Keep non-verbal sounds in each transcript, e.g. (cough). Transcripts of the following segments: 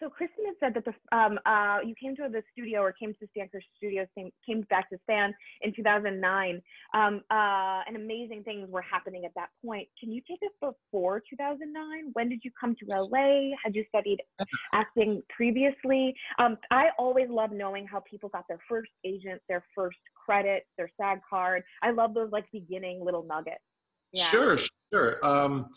so Kristen had said that the um, uh, you came to the studio or came to Stan Kirsch Studios, came, came back to Stan in 2009, um, uh, and amazing things were happening at that point. Can you take us before 2009? When did you come to LA? Had you studied (laughs) acting previously? Um, I always love knowing how people got their first agent, their first credit, their SAG card. I love those like beginning little nuggets. Yeah. Sure, sure. Um,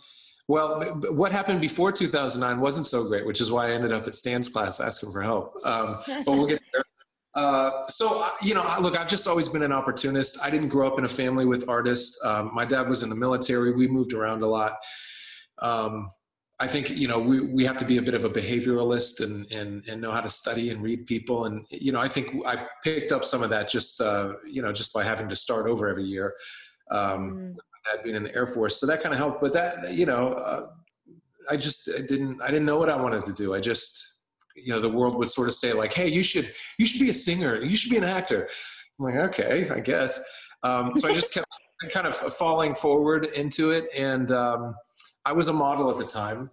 well, what happened before 2009 wasn't so great, which is why I ended up at Stan's class asking for help. Um, but we'll get there. (laughs) Uh, so, uh, you know, look, I've just always been an opportunist. I didn't grow up in a family with artists. Um, my dad was in the military. We moved around a lot. Um, I think, you know, we, we have to be a bit of a behavioralist and, and, and know how to study and read people. And, you know, I think I picked up some of that just, uh, you know, just by having to start over every year. Um, mm dad being in the Air Force, so that kind of helped. But that, you know, uh, I just I didn't I didn't know what I wanted to do. I just, you know, the world would sort of say like, "Hey, you should you should be a singer. You should be an actor." I'm like, okay, I guess. Um, so I just kept (laughs) kind of falling forward into it, and um, I was a model at the time.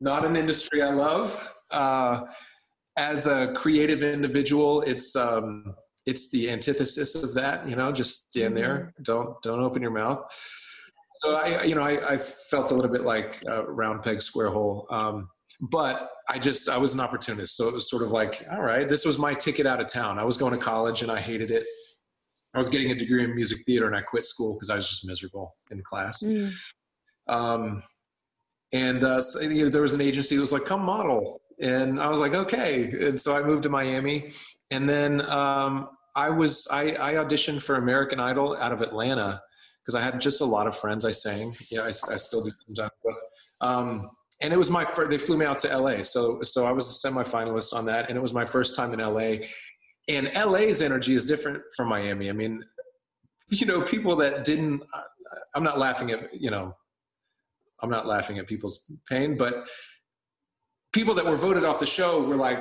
Not an industry I love. Uh, as a creative individual, it's um, it's the antithesis of that. You know, just stand there. Mm-hmm. Don't don't open your mouth so I, you know, I, I, felt a little bit like a round peg, square hole. Um, but I just, I was an opportunist. So it was sort of like, all right, this was my ticket out of town. I was going to college and I hated it. I was getting a degree in music theater and I quit school because I was just miserable in class. Mm. Um, and uh, so, you know, there was an agency that was like, come model. And I was like, okay. And so I moved to Miami. And then um, I was, I, I auditioned for American Idol out of Atlanta because I had just a lot of friends I sang. You know, I, I still do sometimes. But, um, and it was my first, they flew me out to LA. So, so I was a semifinalist on that. And it was my first time in LA. And LA's energy is different from Miami. I mean, you know, people that didn't, I'm not laughing at, you know, I'm not laughing at people's pain, but people that were voted off the show were like,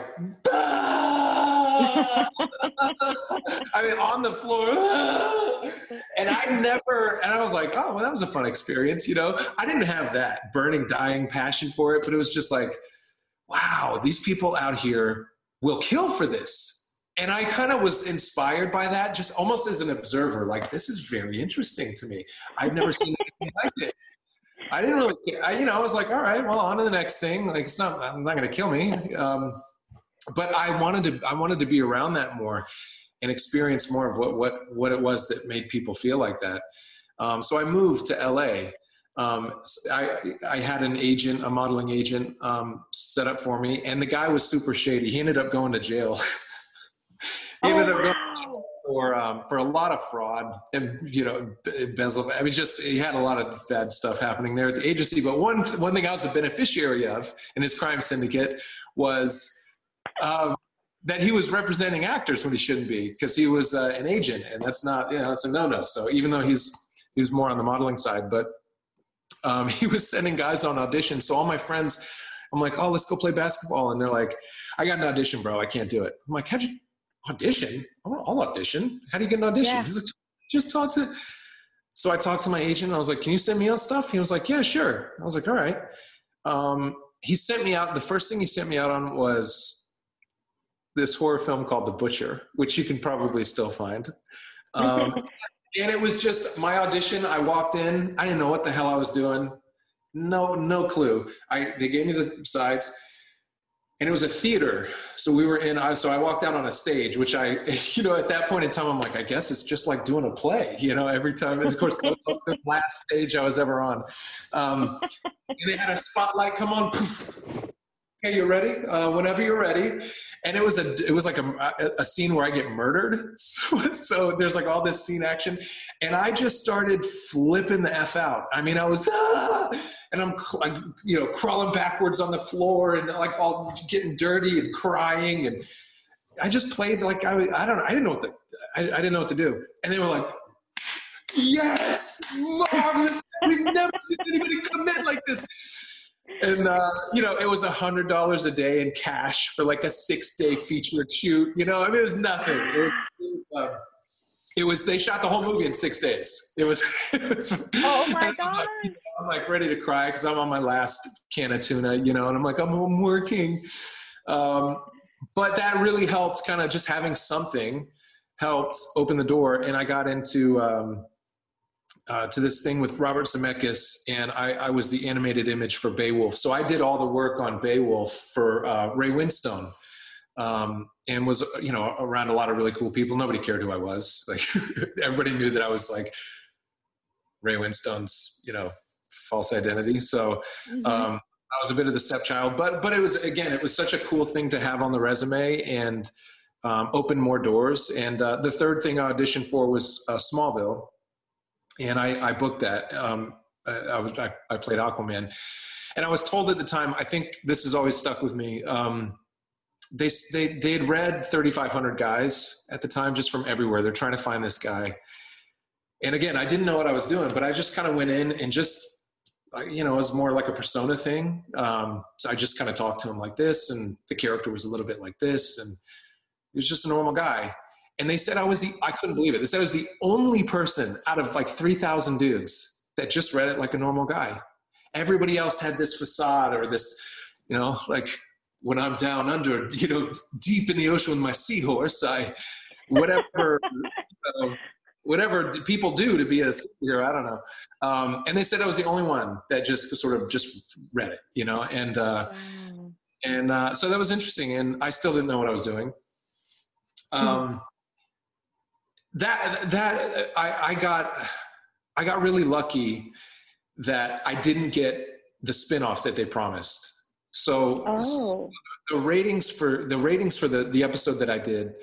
(laughs) I mean, on the floor. (gasps) and I never, and I was like, oh, well, that was a fun experience. You know, I didn't have that burning, dying passion for it, but it was just like, wow, these people out here will kill for this. And I kind of was inspired by that, just almost as an observer. Like, this is very interesting to me. I've never seen (laughs) anything like it. I didn't really, care. I, you know, I was like, all right, well, on to the next thing. Like, it's not, I'm not going to kill me. Um, but I wanted to I wanted to be around that more and experience more of what what what it was that made people feel like that. Um, so I moved to LA. Um, I I had an agent, a modeling agent, um, set up for me, and the guy was super shady. He ended up going to jail. (laughs) he ended oh, up going wow. for um, for a lot of fraud and you know embezzlement. I mean, just he had a lot of bad stuff happening there at the agency. But one one thing I was a beneficiary of in his crime syndicate was um, that he was representing actors when he shouldn't be because he was uh, an agent, and that's not you know that's a no-no. So even though he's he's more on the modeling side, but um, (laughs) he was sending guys on auditions. So all my friends, I'm like, oh, let's go play basketball, and they're like, I got an audition, bro. I can't do it. I'm like, how'd you audition? I'll audition. How do you get an audition? Yeah. He's like, just talk to. So I talked to my agent. I was like, can you send me out stuff? He was like, yeah, sure. I was like, all right. Um, he sent me out. The first thing he sent me out on was this horror film called The Butcher, which you can probably still find. Um, (laughs) and it was just my audition. I walked in. I didn't know what the hell I was doing. No, no clue. I they gave me the sides, and it was a theater. So we were in. I so I walked out on a stage, which I, (laughs) you know, at that point in time, I'm like, I guess it's just like doing a play. You know, every time. And of course, the, the, last stage I was ever on. Um, and they had a spotlight come on. Poof, okay, you ready? Uh, whenever you're ready and it was a it was like a, a scene where I get murdered. (laughs) So, so, there's like all this scene action, and I just started flipping the f out. I mean, I was ah! and I'm like you know crawling backwards on the floor and like all getting dirty and crying and I just played like I I don't know I didn't know what to I, I didn't know what to do, and they were like. Yes, mom, we've never seen anybody commit like this and uh, you know it was a hundred dollars a day in cash for like a six day featured shoot you know I mean, it was nothing. It was, uh, it was, they shot the whole movie in six days. It was, (laughs) it was oh my god (laughs) I'm like, you know, I'm like, ready to cry because i'm on my last can of tuna you know and i'm like i'm, I'm working. Um, but that really helped kind of just having something helped open the door and i got into um, uh, to this thing with robert zemeckis and I, I, was the animated image for beowulf. So i did all the work on beowulf for uh, ray winstone um, and was you know around a lot of really cool people. Nobody cared who i was. (laughs) Like everybody knew that i was like ray winstone's you know false identity. So mm-hmm. um, I was a bit of the stepchild, but but it was again, it was such a cool thing to have on the resume and um, open more doors. And uh, the third thing I auditioned for was uh, Smallville, and I, I booked that. Um, I, I, was I, I, played Aquaman, and I was told at the time. I think this has always stuck with me. Um, they they they had read 3,500 guys at the time, just from everywhere. They're trying to find this guy. And again, I didn't know what I was doing, but I just kind of went in and just you know, it was more like a persona thing. Um, so I just kind of talked to him like this, and the character was a little bit like this, and he was just a normal guy. And they said I was the, I couldn't believe it. They said I was the only person out of like 3,000 dudes that just read it like a normal guy. Everybody else had this facade or this, you know, like when I'm down under, you know, deep in the ocean with my seahorse, I, whatever, uh, (laughs) whatever people do to be a superhero. I don't know. Um, and they said I was the only one that just sort of just read it, you know, and uh, wow. and uh, so that was interesting. And I still didn't know what I was doing. Hmm. Um. That that I, I got I got really lucky that I didn't get the spinoff that they promised. So, oh. so the ratings for the ratings for the the episode that I did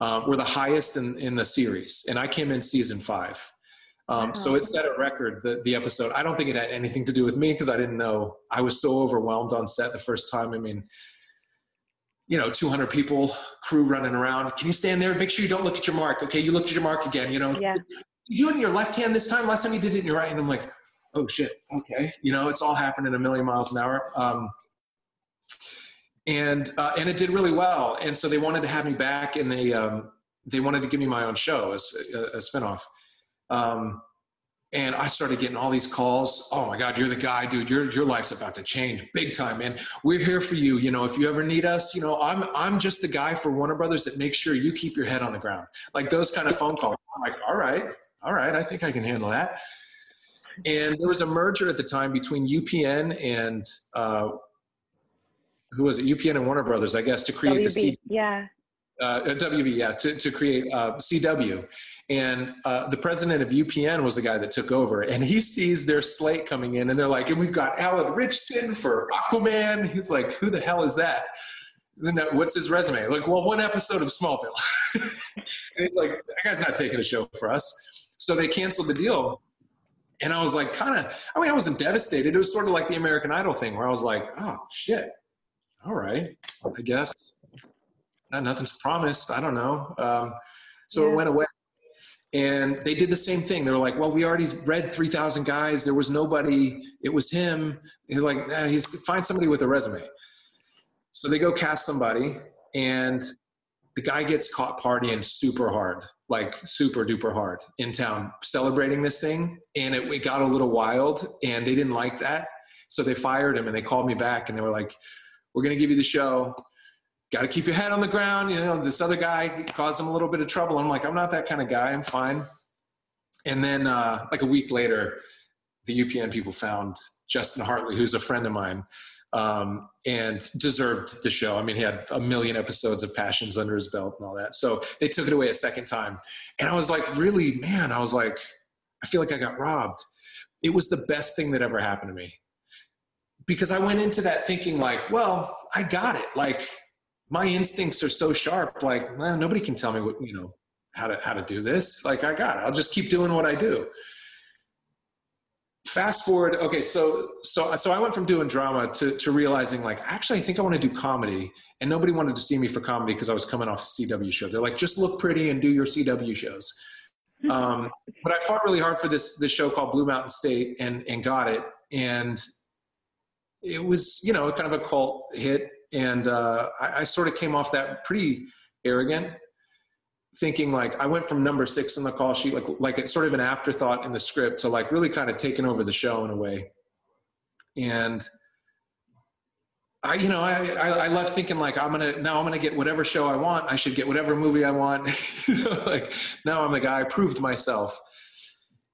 um, were the highest in, in the series, and I came in season five. Um, wow. So it set a record. The the episode. I don't think it had anything to do with me because I didn't know. I was so overwhelmed on set the first time. I mean, you know, 200 people, crew running around. Can you stand there? Make sure you don't look at your mark. Okay, you looked at your mark again. You know, yeah. You in your left hand this time. Last time you did it in your right, and I'm like, oh shit. Okay, you know, it's all happening a million miles an hour. Um, and uh, and it did really well. And so they wanted to have me back, and they um, they wanted to give me my own show as a, a spinoff. Um, and I started getting all these calls. Oh my God, you're the guy, dude. Your your life's about to change big time, man. We're here for you. You know, if you ever need us, you know, I'm I'm just the guy for Warner Brothers that makes sure you keep your head on the ground. Like those kind of phone calls. I'm like, all right, all right, I think I can handle that. And there was a merger at the time between UPN and uh, who was it? UPN and Warner Brothers, I guess, to create WB, the C- yeah. Uh, WB, yeah, to, to create uh, CW. And uh, the president of UPN was the guy that took over. And he sees their slate coming in, and they're like, and we've got Alan Ritchson for Aquaman. He's like, who the hell is that? then uh, what's his resume? Like, well, one episode of Smallville. (laughs) and he's like, that guy's not taking a show for us. So they canceled the deal. And I was like, kind of, I mean, I wasn't devastated. It was sort of like the American Idol thing where I was like, oh, shit all right, I guess. Nothing's promised. I don't know. Um, so yeah. it went away. And they did the same thing. They were like, well, we already read 3,000 guys. There was nobody. It was him. They're like, nah, he's find somebody with a resume. So they go cast somebody, and the guy gets caught partying super hard, like super duper hard in town, celebrating this thing. And it, it got a little wild, and they didn't like that. So they fired him, and they called me back, and they were like, we're going to give you the show. Got to keep your head on the ground. You know, this other guy caused him a little bit of trouble. I'm like, I'm not that kind of guy. I'm fine. And then, uh, like a week later, the UPN people found Justin Hartley, who's a friend of mine, um, and deserved the show. I mean, he had a million episodes of Passions under his belt and all that. So they took it away a second time. And I was like, really, man, I was like, I feel like I got robbed. It was the best thing that ever happened to me because I went into that thinking like, well, I got it. Like my instincts are so sharp. Like well, nobody can tell me what you know how to how to do this. Like I got it. I'll just keep doing what I do. Fast forward. Okay, so so so I went from doing drama to to realizing like actually I think I want to do comedy, and nobody wanted to see me for comedy because I was coming off a CW show. They're like, just look pretty and do your CW shows. (laughs) Um, but I fought really hard for this this show called Blue Mountain State and and got it. And it was you know kind of a cult hit and uh, I, I, sort of came off that pretty arrogant thinking like i went from number six on the call sheet like like it's sort of an afterthought in the script to like really kind of taking over the show in a way and I, you know, I, I, I, left thinking like I'm gonna now I'm gonna get whatever show I want. I should get whatever movie I want. (laughs) like now I'm the guy. I proved myself,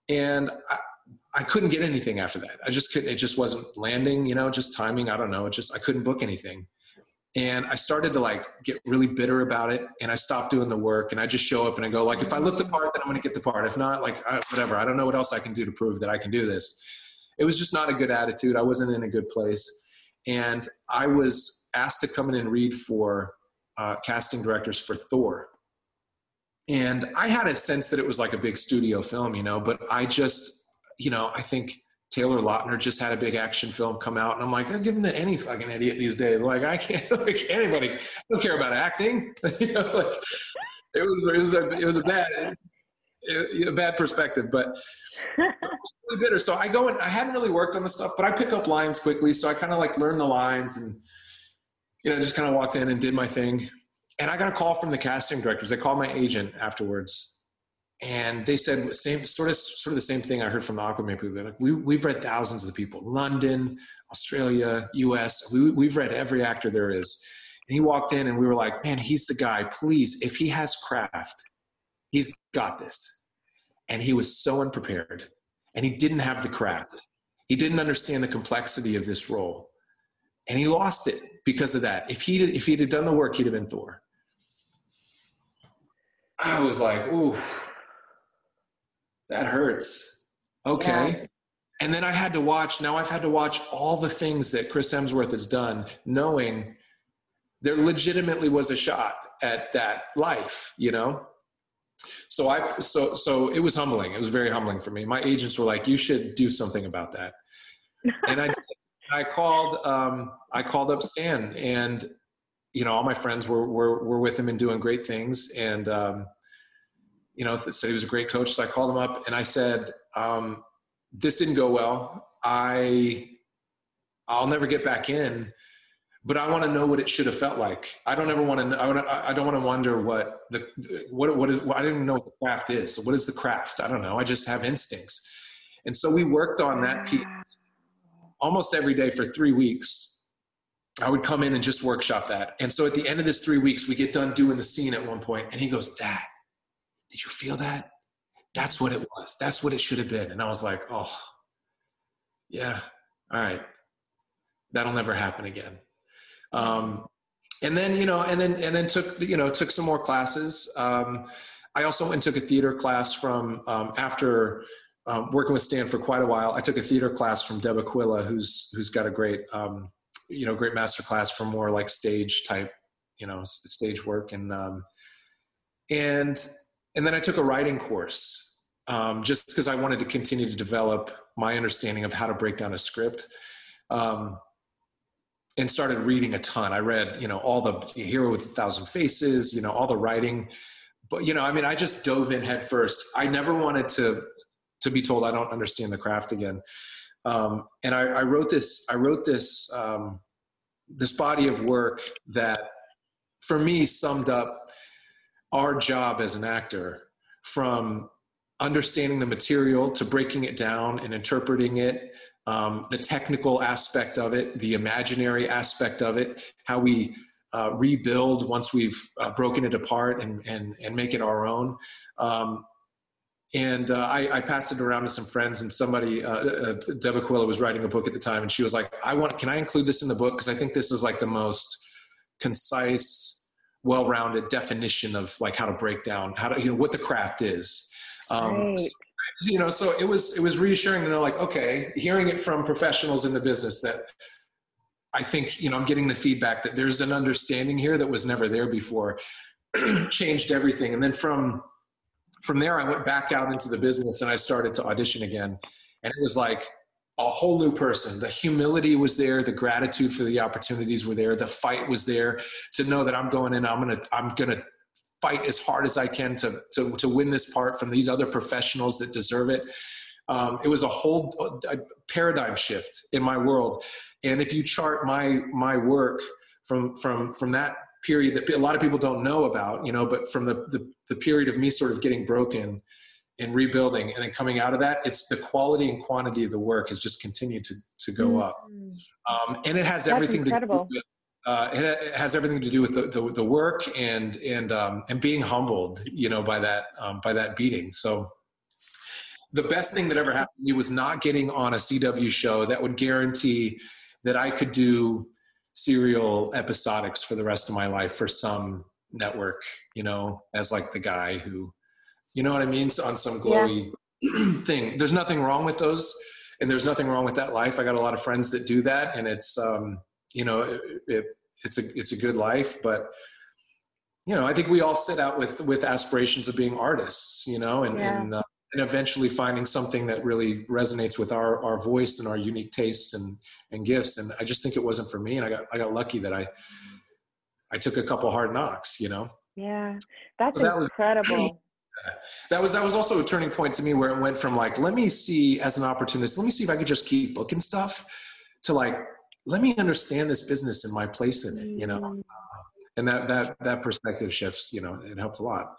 and I, I couldn't get anything after that. I just couldn't. It just wasn't landing. You know, just timing. I don't know. It just I couldn't book anything, and I started to like get really bitter about it. And I stopped doing the work. And I just show up and I go like, if I look the part, then I'm gonna get the part. If not, like I, whatever. I don't know what else I can do to prove that I can do this. It was just not a good attitude. I wasn't in a good place and I was asked to come in and read for uh, casting directors for Thor. And I had a sense that it was like a big studio film, you know, but I just, you know, I think Taylor Lautner just had a big action film come out, and I'm like, they're giving to any fucking idiot these days. Like, I can't, (laughs) like, anybody, I don't care about acting. (laughs) you know, like, it was, it was a, it was a bad, a bad perspective, but (laughs) really bitter. So I go and I hadn't really worked on the stuff, but I pick up lines quickly. So I kind of like learned the lines and, you know, just kind of walked in and did my thing. And I got a call from the casting directors. They called my agent afterwards and they said same sort of sort of the same thing I heard from the Aquaman people. They're like, we, we've read thousands of the people, London, Australia, US. We, we've read every actor there is. And he walked in and we were like, man, he's the guy. Please, if he has craft, he's got this. And he was so unprepared and he didn't have the craft. He didn't understand the complexity of this role. And he lost it because of that. If he if he'd have done the work, he'd have been Thor. I was like, ooh, that hurts. Okay. Yeah. And then I had to watch, now I've had to watch all the things that Chris Hemsworth has done, knowing there legitimately was a shot at that life, you know? So I so so it was humbling. It was very humbling for me. My agents were like, "You should do something about that," and I (laughs) I called um, I called up Stan, and you know all my friends were were were with him and doing great things, and um, you know said he was a great coach. So I called him up and I said, um, "This didn't go well. I I'll never get back in." but I want to know what it should have felt like. I don't ever want to. I, I don't want to wonder what the what what is. I didn't know what the craft is. So what is the craft? I don't know. I just have instincts, and so we worked on that piece almost every day for three weeks. I would come in and just workshop that. And so at the end of this three weeks, we get done doing the scene at one point, and he goes, "Dad, did you feel that? That's what it was. That's what it should have been." And I was like, "Oh, yeah, all right, that'll never happen again." Um, and then you know, and then and then took you know took some more classes. Um, I also went and took a theater class from um, after um, working with Stan for quite a while. I took a theater class from Deb Aquila, who's who's got a great um, you know great master class for more like stage type you know stage work and um, and and then I took a writing course um, just because I wanted to continue to develop my understanding of how to break down a script. Um, and started reading a ton. I read, you know, all the Hero with a Thousand Faces, you know, all the writing. But you know, I mean, I just dove in head first. I never wanted to to be told I don't understand the craft again. Um, and I, I, wrote this. I wrote this um, this body of work that, for me, summed up our job as an actor from understanding the material to breaking it down and interpreting it um, the technical aspect of it, the imaginary aspect of it, how we uh, rebuild once we've uh, broken it apart and, and, and make it our own. Um, and uh, I, I, passed it around to some friends, and somebody, uh, uh, Deb Aquila, was writing a book at the time, and she was like, "I want, can I include this in the book? Because I think this is like the most concise, well-rounded definition of like how to break down how to, you know, what the craft is." Um, right. so you know, so it was it was reassuring to know, like, okay, hearing it from professionals in the business that I think you know I'm getting the feedback that there's an understanding here that was never there before, (clears throat) changed everything. And then from from there, I went back out into the business and I started to audition again, and it was like a whole new person. The humility was there, the gratitude for the opportunities were there, the fight was there to know that I'm going in, I'm gonna I'm gonna fight as hard as I can to, to, to win this part from these other professionals that deserve it. Um, it was a whole a paradigm shift in my world. And if you chart my, my work from, from, from that period that a lot of people don't know about, you know, but from the, the, the period of me sort of getting broken and rebuilding and then coming out of that it's the quality and quantity of the work has just continued to, to go mm. up um, and it has That's everything incredible. to do with uh, it has everything to do with the, the, the work and and um, and being humbled you know by that um, by that beating so the best thing that ever happened to me was not getting on a cw show that would guarantee that i could do serial episodics for the rest of my life for some network you know as like the guy who you know what I mean? So on some glowy yeah. (clears throat) thing. There's nothing wrong with those, and there's nothing wrong with that life. I got a lot of friends that do that, and it's um, you know it, it, it's a it's a good life, but you know I think we all set out with with aspirations of being artists, you know, and yeah. and, uh, and eventually finding something that really resonates with our our voice and our unique tastes and and gifts. And I just think it wasn't for me, and I got I got lucky that I I took a couple hard knocks, you know. Yeah, that's so incredible. Was, that was that was also a turning point to me where it went from like let me see as an opportunist let me see if i could just keep booking stuff to like let me understand this business and my place in it you know mm. and that that that perspective shifts you know it helps a lot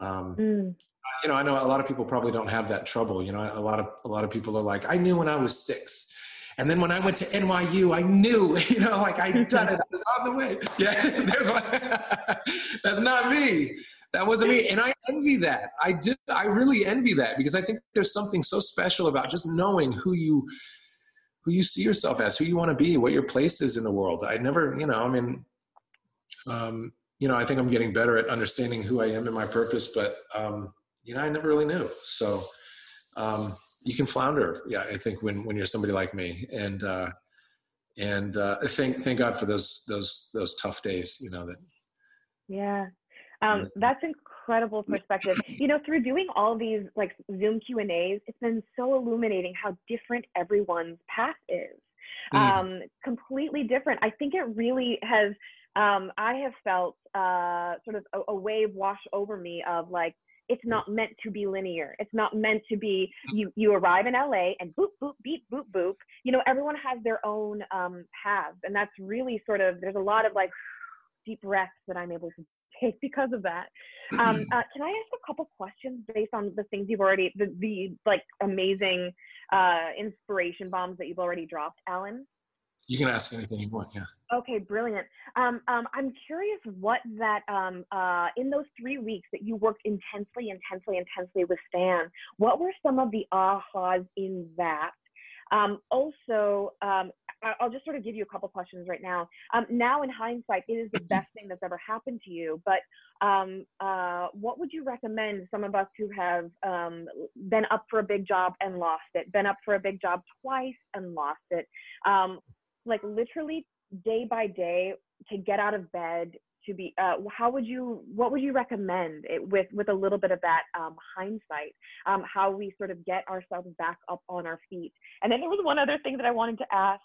um, mm. you know i know a lot of people probably don't have that trouble you know a lot of a lot of people are like i knew when i was six and then when I went to NYU, I knew, (laughs) you know, like I'd done it. I was on the way. (laughs) Yeah, (laughs) that's not me that wasn't me. And i envy that. I did i really envy that because i think there's something so special about just knowing who you who you see yourself as who you want to be what your place is in the world. I never you know i mean um, you know i think i'm getting better at understanding who i am and my purpose but um, you know i never really knew. So um, you can flounder yeah i think when when you're somebody like me. And uh, and uh, thank thank god for those those those tough days you know that yeah um, that's incredible perspective. You know, through doing all these like Zoom Q and A's, it's been so illuminating how different everyone's path is. Mm. Um, completely different. I think it really has. Um, I have felt uh, sort of a, a wave wash over me of like it's not meant to be linear. It's not meant to be you you arrive in LA and boop boop beep boop boop. You know, everyone has their own um, paths, and that's really sort of there's a lot of like deep breaths that I'm able to take because of that. (clears throat) Um, uh, can I ask a couple questions based on the things you've already, the, the like amazing uh, inspiration bombs that you've already dropped, Alan? You can ask anything you want, yeah. Okay, brilliant. Um, um, I'm curious what that, um, uh, in those three weeks that you worked intensely, intensely, intensely with Stan, what were some of the ahas in that? Um, also, um, I'll just sort of give you a couple questions right now. Um, now, in hindsight, it is the (laughs) best thing that's ever happened to you. But um, uh, what would you recommend some of us who have um, been up for a big job and lost it, been up for a big job twice and lost it, um, like literally day by day to get out of bed to be uh, how would you what would you recommend it, with with a little bit of that um, hindsight um, how we sort of get ourselves back up on our feet and then there was one other thing that i wanted to ask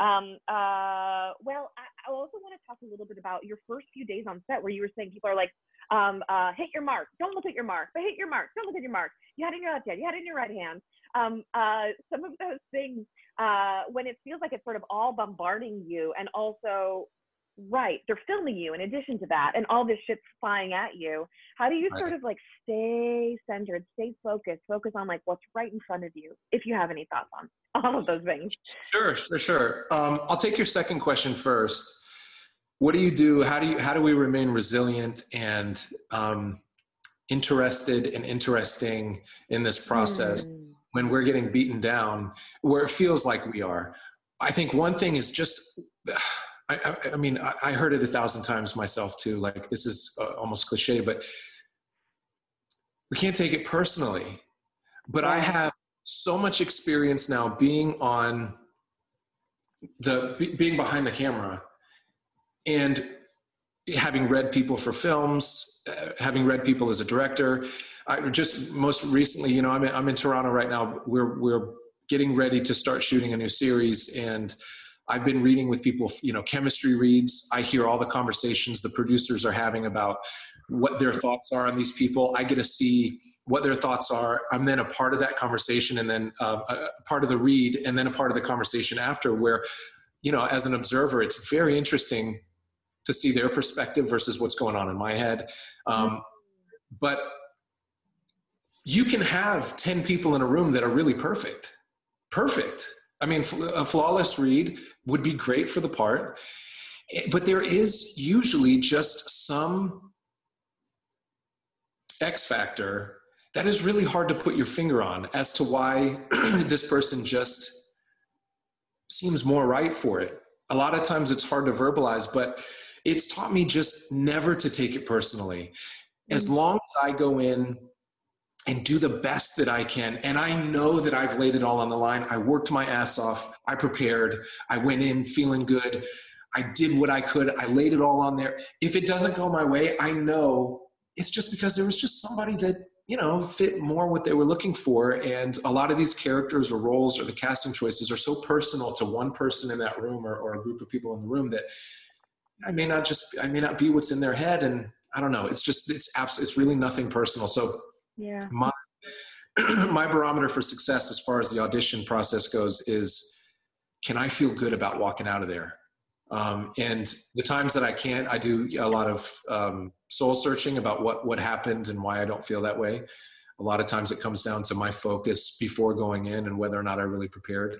um, uh, well I, I, also want to talk a little bit about your first few days on set where you were saying people are like um, uh, hit your mark. Don't look at your mark but hit your mark. Don't look at your mark. You had it in your left hand. You had it in your right hand. Um, uh, some of those things uh, when it feels like it's sort of all bombarding you and also right they're filming you in addition to that and all this shit's flying at you. How do you right. sort of like stay centered stay focused focus on like what's right in front of you if you have any thoughts on all of those things? Sure sure sure. Um, i'll take your second question first. What do you do how do you how do we remain resilient and um, interested and interesting in this process mm. when we're getting beaten down where it feels like we are? I think one thing is just I, I, I mean, I, I, heard it a thousand times myself too. Like this is uh, almost cliche, but we can't take it personally. But I have so much experience now being on the be, being behind the camera and having read people for films, uh, having read people as a director. I just most recently, you know, I'm in, I'm in Toronto right now. We're we're getting ready to start shooting a new series and I've been reading with people, you know, chemistry reads. I hear all the conversations the producers are having about what their thoughts are on these people. I get to see what their thoughts are. I'm then a part of that conversation and then uh, a part of the read and then a part of the conversation after where, you know, as an observer, it's very interesting to see their perspective versus what's going on in my head. Um, but you can have 10 people in a room that are really perfect. Perfect. I mean, a flawless read would be great for the part, but there is usually just some X factor that is really hard to put your finger on as to why (clears throat) this person just seems more right for it. A lot of times it's hard to verbalize, but it's taught me just never to take it personally. As mm. long as I go in and do the best that I can, and I know that I've laid it all on the line, I worked my ass off, I prepared, I went in feeling good, I did what I could, I laid it all on there. If it doesn't go my way, I know it's just because there was just somebody that you know fit more what they were looking for. And a lot of these characters or roles or the casting choices are so personal to one person in that room or, or a group of people in the room that i may not just i may not be what's in their head. And i don't know. It's just it's absolutely it's really nothing personal. So yeah my (clears throat) my barometer for success as far as the audition process goes is can i feel good about walking out of there um, and the times that I can't, I do a lot of um, soul searching about what what happened and why I don't feel that way. A lot of times it comes down to my focus before going in and whether or not I really prepared.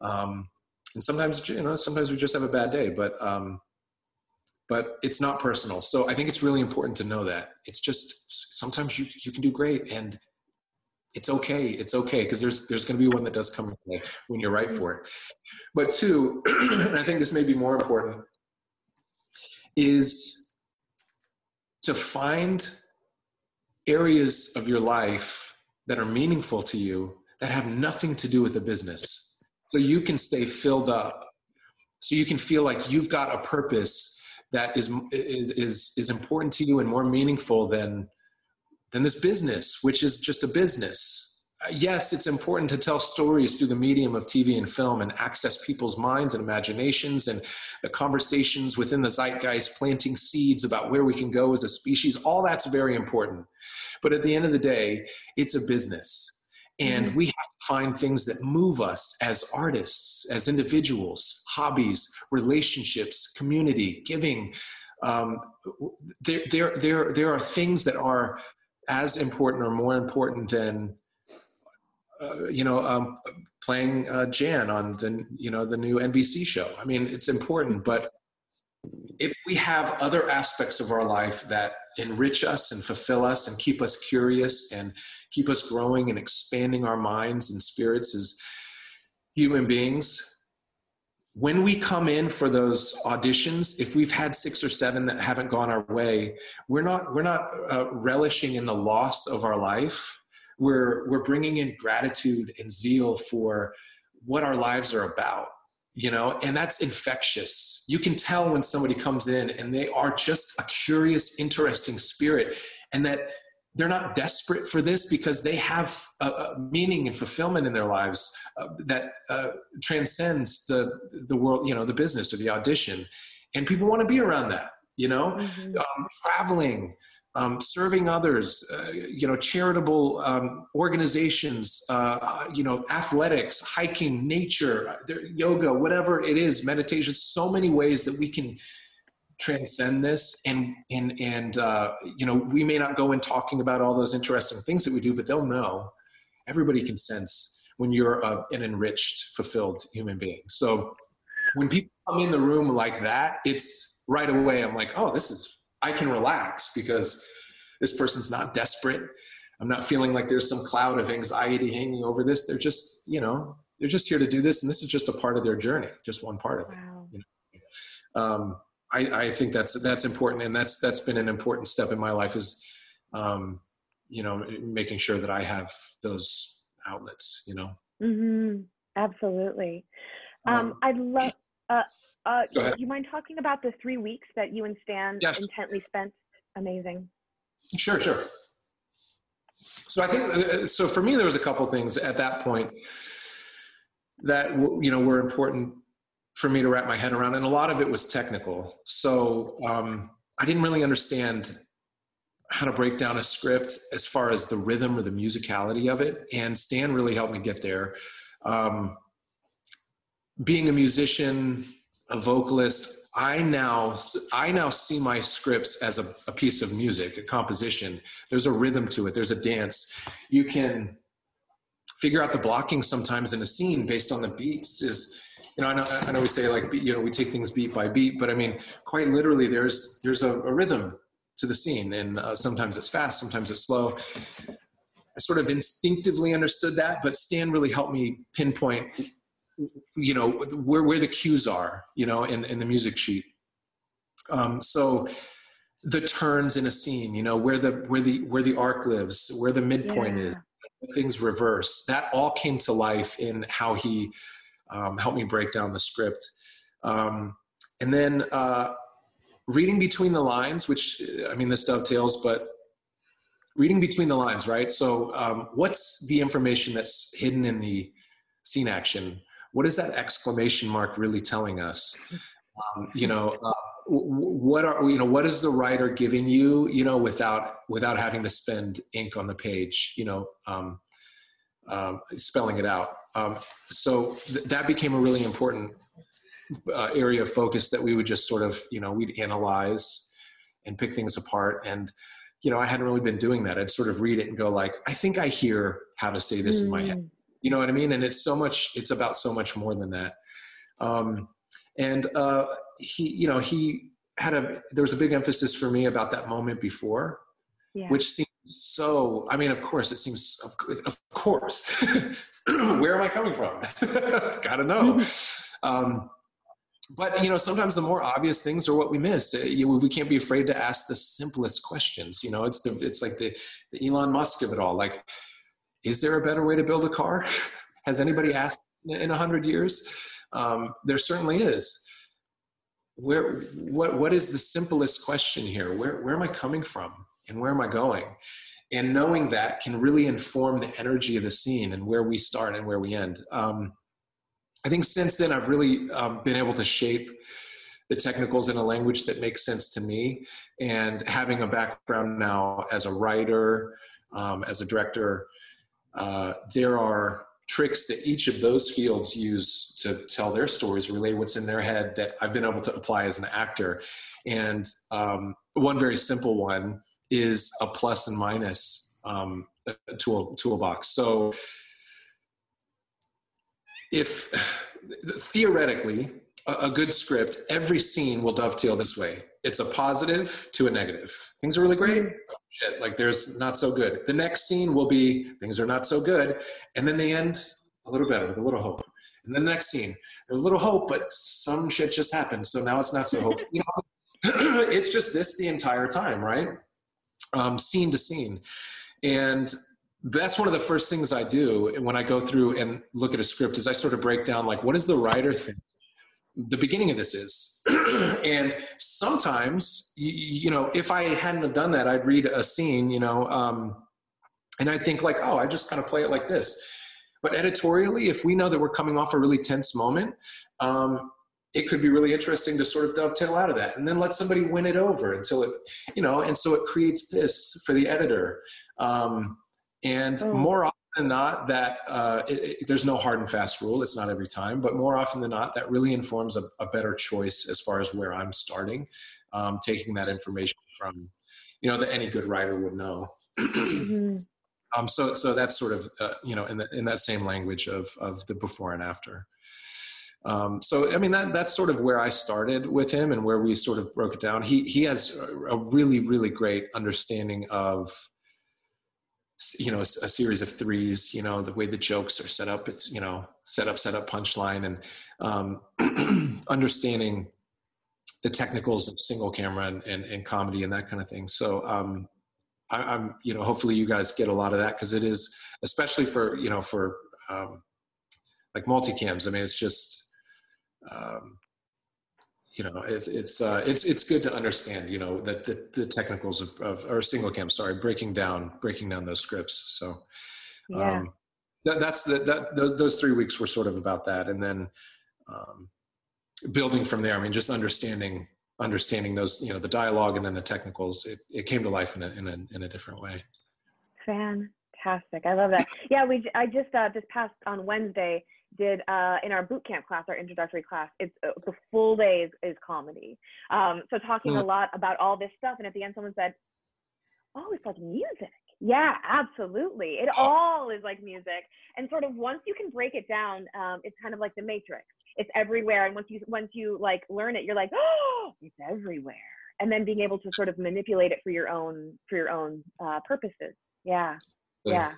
Um, and sometimes you know, sometimes we just have a bad day, but um, but it's not personal. So I think it's really important to know that. It's just sometimes you you can do great and it's okay it's okay because there's there's going to be one that does come when you're right for it. But two (clears throat) and i think this may be more important is to find areas of your life that are meaningful to you that have nothing to do with the business. So you can stay filled up. So you can feel like you've got a purpose that is is is, is important to you and more meaningful than than this business, which is just a business. Uh, yes, it's important to tell stories through the medium of TV and film and access people's minds and imaginations and the conversations within the zeitgeist, planting seeds about where we can go as a species. All that's very important. But at the end of the day, it's a business. And mm-hmm. we have to find things that move us as artists, as individuals, hobbies, relationships, community, giving. Um, there, there, there, there are things that are as important or more important than uh, you know um, playing uh, Jan on the you know the new NBC show. I mean, it's important, but if we have other aspects of our life that enrich us and fulfill us and keep us curious and keep us growing and expanding our minds and spirits as human beings. When we come in for those auditions if we've had six or seven that haven't gone our way we're not we're not uh, relishing in the loss of our life. We're we're bringing in gratitude and zeal for what our lives are about you know and that's infectious. You can tell when somebody comes in and they are just a curious interesting spirit and that they're not desperate for this because they have a, a meaning and fulfillment in their lives uh, that uh, transcends the the world you know the business or the audition and people want to be around that you know mm-hmm. um, traveling um, serving others uh, you know charitable um, organizations uh, you know athletics hiking nature yoga whatever it is meditation so many ways that we can transcend this and and and uh, you know we may not go in talking about all those interesting things that we do but they'll know. Everybody can sense when you're uh, an enriched fulfilled human being. So when people come in the room like that it's right away i'm like oh this is i can relax because this person's not desperate. I'm not feeling like there's some cloud of anxiety hanging over this. They're just you know they're just here to do this and this is just a part of their journey just one part of it. Wow. you know? um, I, I think that's that's important, and that's that's been an important step in my life is, um, you know, making sure that I have those outlets. You know. Mm-hmm. Absolutely. Um, um, I'd love. Uh, uh, do you mind talking about the three weeks that you and Stan yes. intently spent? Amazing. Sure, sure. So I think uh, so. For me, there was a couple things at that point that you know were important for me to wrap my head around, and a lot of it was technical. So um, I didn't really understand how to break down a script as far as the rhythm or the musicality of it. And Stan really helped me get there. Um, being a musician, a vocalist, I now I now see my scripts as a, a piece of music, a composition. There's a rhythm to it. There's a dance. You can figure out the blocking sometimes in a scene based on the beats. Is you know I know, I know we say like you know we take things beat by beat, but I mean quite literally there's there's a, a rhythm to the scene, and uh, sometimes it's fast, sometimes it's slow. I sort of instinctively understood that, but Stan really helped me pinpoint you know where where the cues are you know in in the music sheet um, so the turns in a scene you know where the where the where the arc lives where the midpoint yeah. is things reverse that all came to life in how he um, helped me break down the script. Um, and then uh, reading between the lines which i mean this dovetails but reading between the lines right? So um, what's the information that's hidden in the scene action? What is that exclamation mark really telling us? Um, you know, uh, what are you know what is the writer giving you you know without without having to spend ink on the page you know um, um, spelling it out. Um, so th- that became a really important uh, area of focus that we would just sort of you know we'd analyze and pick things apart. And you know i hadn't really been doing that. I'd sort of read it and go like i think i hear how to say this mm. in my head. Mm. You know what i mean? And it's so much it's about so much more than that. Um, and uh, he you know he had a there was a big emphasis for me about that moment before yeah. which seems so i mean of course it seems of, of course (laughs) where am i coming from (laughs) gotta know mm-hmm. um, but you know sometimes the more obvious things are what we miss uh, we can't be afraid to ask the simplest questions you know it's the it's like the, the elon musk of it all like is there a better way to build a car? (laughs) Has anybody asked in a hundred years? Um, there certainly is. Where, what, what is the simplest question here? Where, where am I coming from and where am I going? And knowing that can really inform the energy of the scene and where we start and where we end. Um, I think since then I've really um, been able to shape the technicals in a language that makes sense to me. And having a background now as a writer, um, as a director, uh, there are tricks that each of those fields use to tell their stories, relay what's in their head that I've been able to apply as an actor. And um, one very simple one is a plus and minus um, tool toolbox. So if theoretically a, a good script, every scene will dovetail this way. It's a positive to a negative. Things are really great shit, like there's not so good. The next scene will be things are not so good, and then they end a little better with a little hope. And then the next scene, there's a little hope, but some shit just happened, so now it's not so hopeful. You know, (clears throat) it's just this the entire time, right? Um, scene to scene, and that's one of the first things I do when I go through and look at a script is I sort of break down like what does the writer think the beginning of this is. (clears throat) and sometimes, you, you, know, if I hadn't have done that, I'd read a scene, you know, um, and I'd think like, oh, I just kind of play it like this. But editorially, if we know that we're coming off a really tense moment, um, it could be really interesting to sort of dovetail out of that and then let somebody win it over until it, you know, and so it creates this for the editor. Um, and oh. more often than not, that uh, it, it, there's no hard and fast rule. It's not every time, but more often than not, that really informs a, a better choice as far as where I'm starting, um, taking that information from, you know, that any good writer would know. mm-hmm. (clears throat) um, so, so that's sort of, uh, you know, in, the, in that same language of, of the before and after. Um, so I mean that that's sort of where I started with him and where we sort of broke it down. He he has a really really great understanding of you know a, series of threes you know the way the jokes are set up. It's you know set up set up punchline and um, (clears throat) understanding the technicals of single camera and, and, and, comedy and that kind of thing. So um, I, am you know hopefully you guys get a lot of that because it is especially for you know for um, like multicams. I mean it's just um, you know it's it's uh, it's it's good to understand you know that the, the technicals of, of or single cam sorry breaking down breaking down those scripts. So yeah. um that, that's the that those, those three weeks were sort of about that. And then um, building from there i mean just understanding understanding those you know the dialogue and then the technicals it, it came to life in a, in a in a different way. Fantastic. I love that. Yeah we i just uh just passed on wednesday did uh, in our boot camp class, our introductory class. It's uh, the full day is, is comedy. Um, so talking mm. a lot about all this stuff, and at the end, someone said, "Oh, it's like music." Yeah, absolutely. It oh. all is like music, and sort of once you can break it down, um, it's kind of like the Matrix. It's everywhere, and once you once you like learn it, you're like, "Oh, it's everywhere." And then being able to sort of manipulate it for your own for your own uh, purposes. Yeah. Yeah.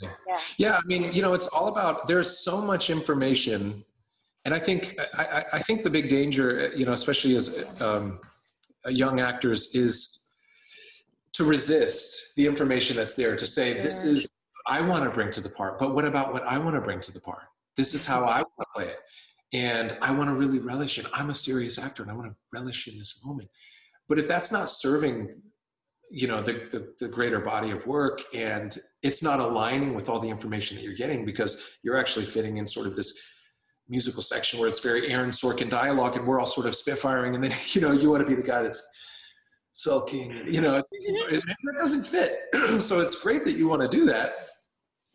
Yeah. yeah. I mean, you know, it's all about, there's so much information. And I think, I, I think the big danger, you know, especially as um, young actors is to resist the information that's there to say, sure. this is, I want to bring to the part, but what about what I want to bring to the part? This is how I want to play it. And I want to really relish it. I'm a serious actor and I want to relish in this moment. But if that's not serving you know the, the, the greater body of work and it's not aligning with all the information that you're getting because you're actually fitting in sort of this musical section where it's very Aaron Sorkin dialogue and we're all sort of spitfiring and then (laughs) you know you want to be the guy that's sulking you know (laughs) it, it, it doesn't fit. (clears throat) So it's great that you want to do that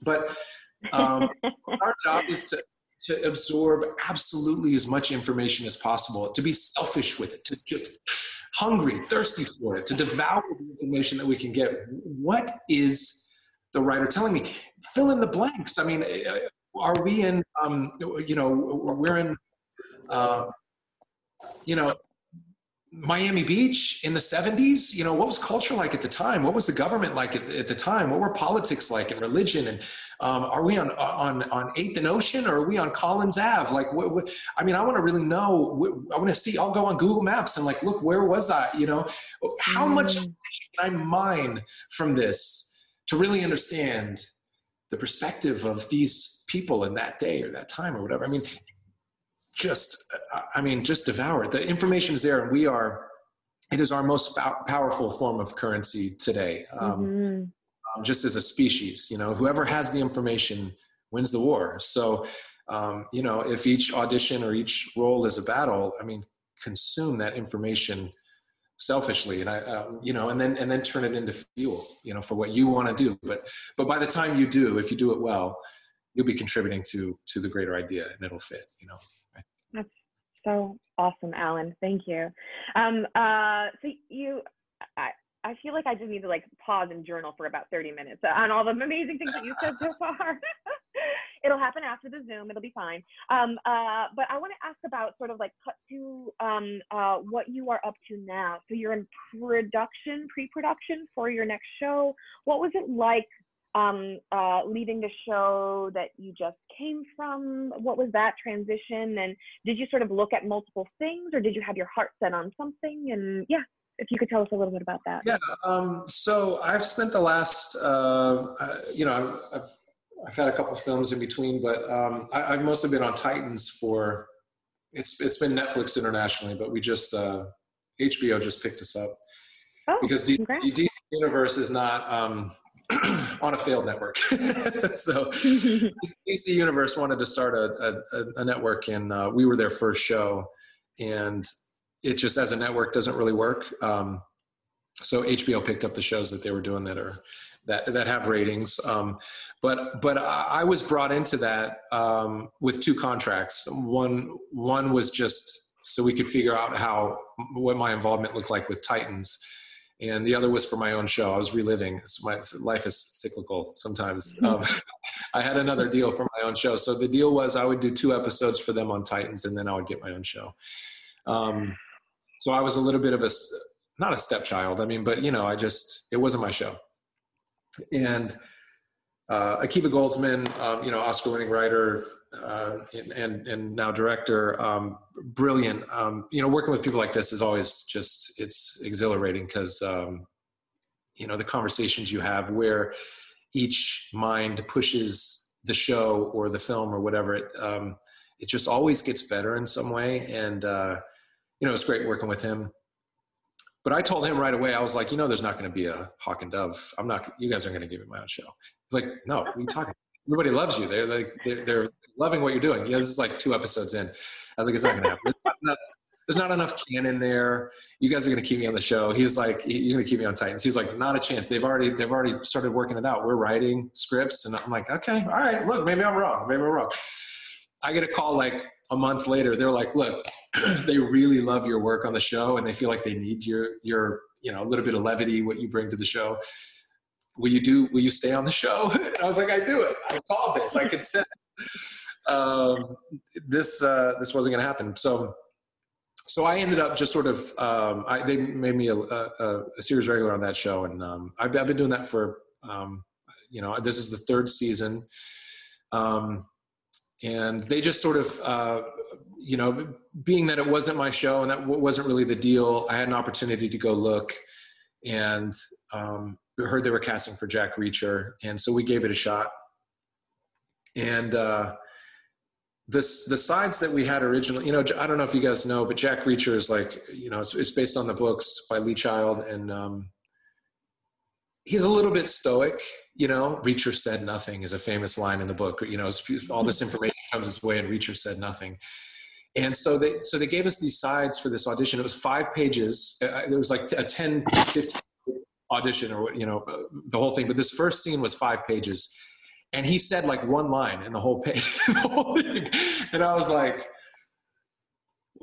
but um, our job is to to absorb absolutely as much information as possible to be selfish with it to just hungry, thirsty for it, to devour the information that we can get. What is the writer telling me? Fill in the blanks. I mean, uh, are we in, um, you know, we're in, uh, you know, Miami Beach in the 70s, you know, what was culture like at the time? What was the government like at, at the time? What were politics like and religion? And um, are we on, on, on 8th and Ocean or are we on Collins Ave? Like, what, what, I mean, I want to really know, I want to see, I'll go on Google Maps and like, look, where was I? You know, how mm. much can I mine from this to really understand the perspective of these people in that day or that time or whatever? I mean, just i mean just devour it the information is there and we are it is our most powerful form of currency today um, mm-hmm. Um, just as a species you know whoever has the information wins the war so um, you know if each audition or each role is a battle i mean consume that information selfishly and i um, you know and then and then turn it into fuel you know for what you want to do but but by the time you do if you do it well you'll be contributing to to the greater idea and it'll fit you know that's so awesome, Alan. Thank you. Um, uh, so you, I, I feel like I just need to like pause and journal for about 30 minutes on all the amazing things that you said so far. (laughs) It'll happen after the Zoom. It'll be fine. Um, uh, but I want to ask about sort of like cut to um, uh, what you are up to now. So you're in production, pre-production for your next show. What was it like um, uh, leaving the show that you just came from? What was that transition? And did you sort of look at multiple things or did you have your heart set on something? And yeah, if you could tell us a little bit about that. Yeah, um, so I've spent the last, uh, uh, you know, I've, I've, had a couple films in between, but um, I, have mostly been on Titans for, it's, it's been Netflix internationally, but we just, HBO uh, just picked us up. Oh, because D- DC Universe is not, um, (clears throat) on a failed network. (laughs) so (laughs) DC Universe wanted to start a, a, a network, and uh, we were their first show, and it just as a network doesn't really work. Um, so HBO picked up the shows that they were doing that are that that have ratings. Um, but but I was brought into that um, with two contracts. One one was just so we could figure out how what my involvement looked like with Titans and the other was for my own show. I was reliving. My life is cyclical sometimes. (laughs) Um, I had another deal for my own show. So the deal was I would do two episodes for them on Titans, and then I would get my own show. Um, so I was a little bit of a not a stepchild. I mean, but you know, I just it wasn't my show. And uh, Akiva Goldsman, um, you know, Oscar-winning writer, uh, and and now director, um, brilliant. Um, you know, working with people like this is always just it's exhilarating because um, you know the conversations you have where each mind pushes the show or the film or whatever it um, it just always gets better in some way and uh, you know it's great working with him but i told him right away i was like you know there's not going to be a hawk and dove i'm not you guys aren't going to give me my own show he's like no you talking everybody loves you they're like they're, they're loving what you're doing. Yeah, this is like two episodes in. I was like, it's not gonna happen. There's not enough, there's not enough canon there. You guys are gonna keep me on the show. He's like, you're gonna keep me on Titans. He's like, not a chance. They've already they've already started working it out. We're writing scripts, and I'm like, okay, all right. Look, maybe I'm wrong. Maybe I'm wrong. I get a call like a month later. They're like, look, (clears throat) they really love your work on the show and they feel like they need your your you know a little bit of levity what you bring to the show. Will you do will you stay on the show? And (laughs) i was like i do it. I called this. I consent. Um, this uh, this wasn't going to happen. So so i ended up just sort of um, I, they made me a, a, a, series regular on that show and um, I've, I've, been doing that for um, you know this is the third season. Um, and they just sort of uh, you know being that it wasn't my show and that wasn't really the deal i had an opportunity to go look and um, heard they were casting for jack reacher and so we gave it a shot. And uh, the sides that we had originally you know i don't know if you guys know but jack reacher is like you know it's, it's based on the books by lee child and um, he's a little bit stoic you know. Reacher said nothing is a famous line in the book you know all this information comes his way and reacher said nothing and so they so they gave us these sides for this audition it was five pages uh, it was like a 10 15 audition or you know uh, the whole thing but this first scene was five pages and he said like one line in the whole page (laughs) and i was like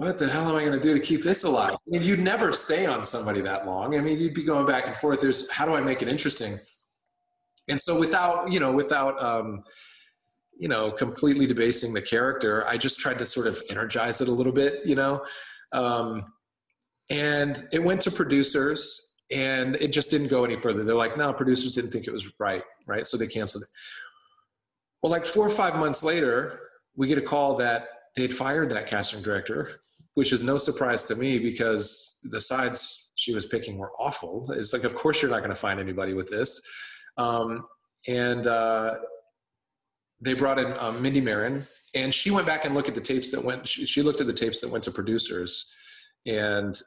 what the hell am I going to do to keep this alive? I mean, you'd never stay on somebody that long. I mean, you'd be going back and forth. There's how do I make it interesting? And so without, you know, without, um, you know, completely debasing the character, I just tried to sort of energize it a little bit, you know. Um, and it went to producers and it just didn't go any further. They're like, no, producers didn't think it was right, right? So they canceled it. Well, like four or five months later, we get a call that they'd fired that casting director which is no surprise to me because the sides she was picking were awful. It's like, of course, you're not going to find anybody with this. Um, and uh, they brought in um, Mindy Marin, and she went back and looked at the tapes that went. She, she looked at the tapes that went to producers, and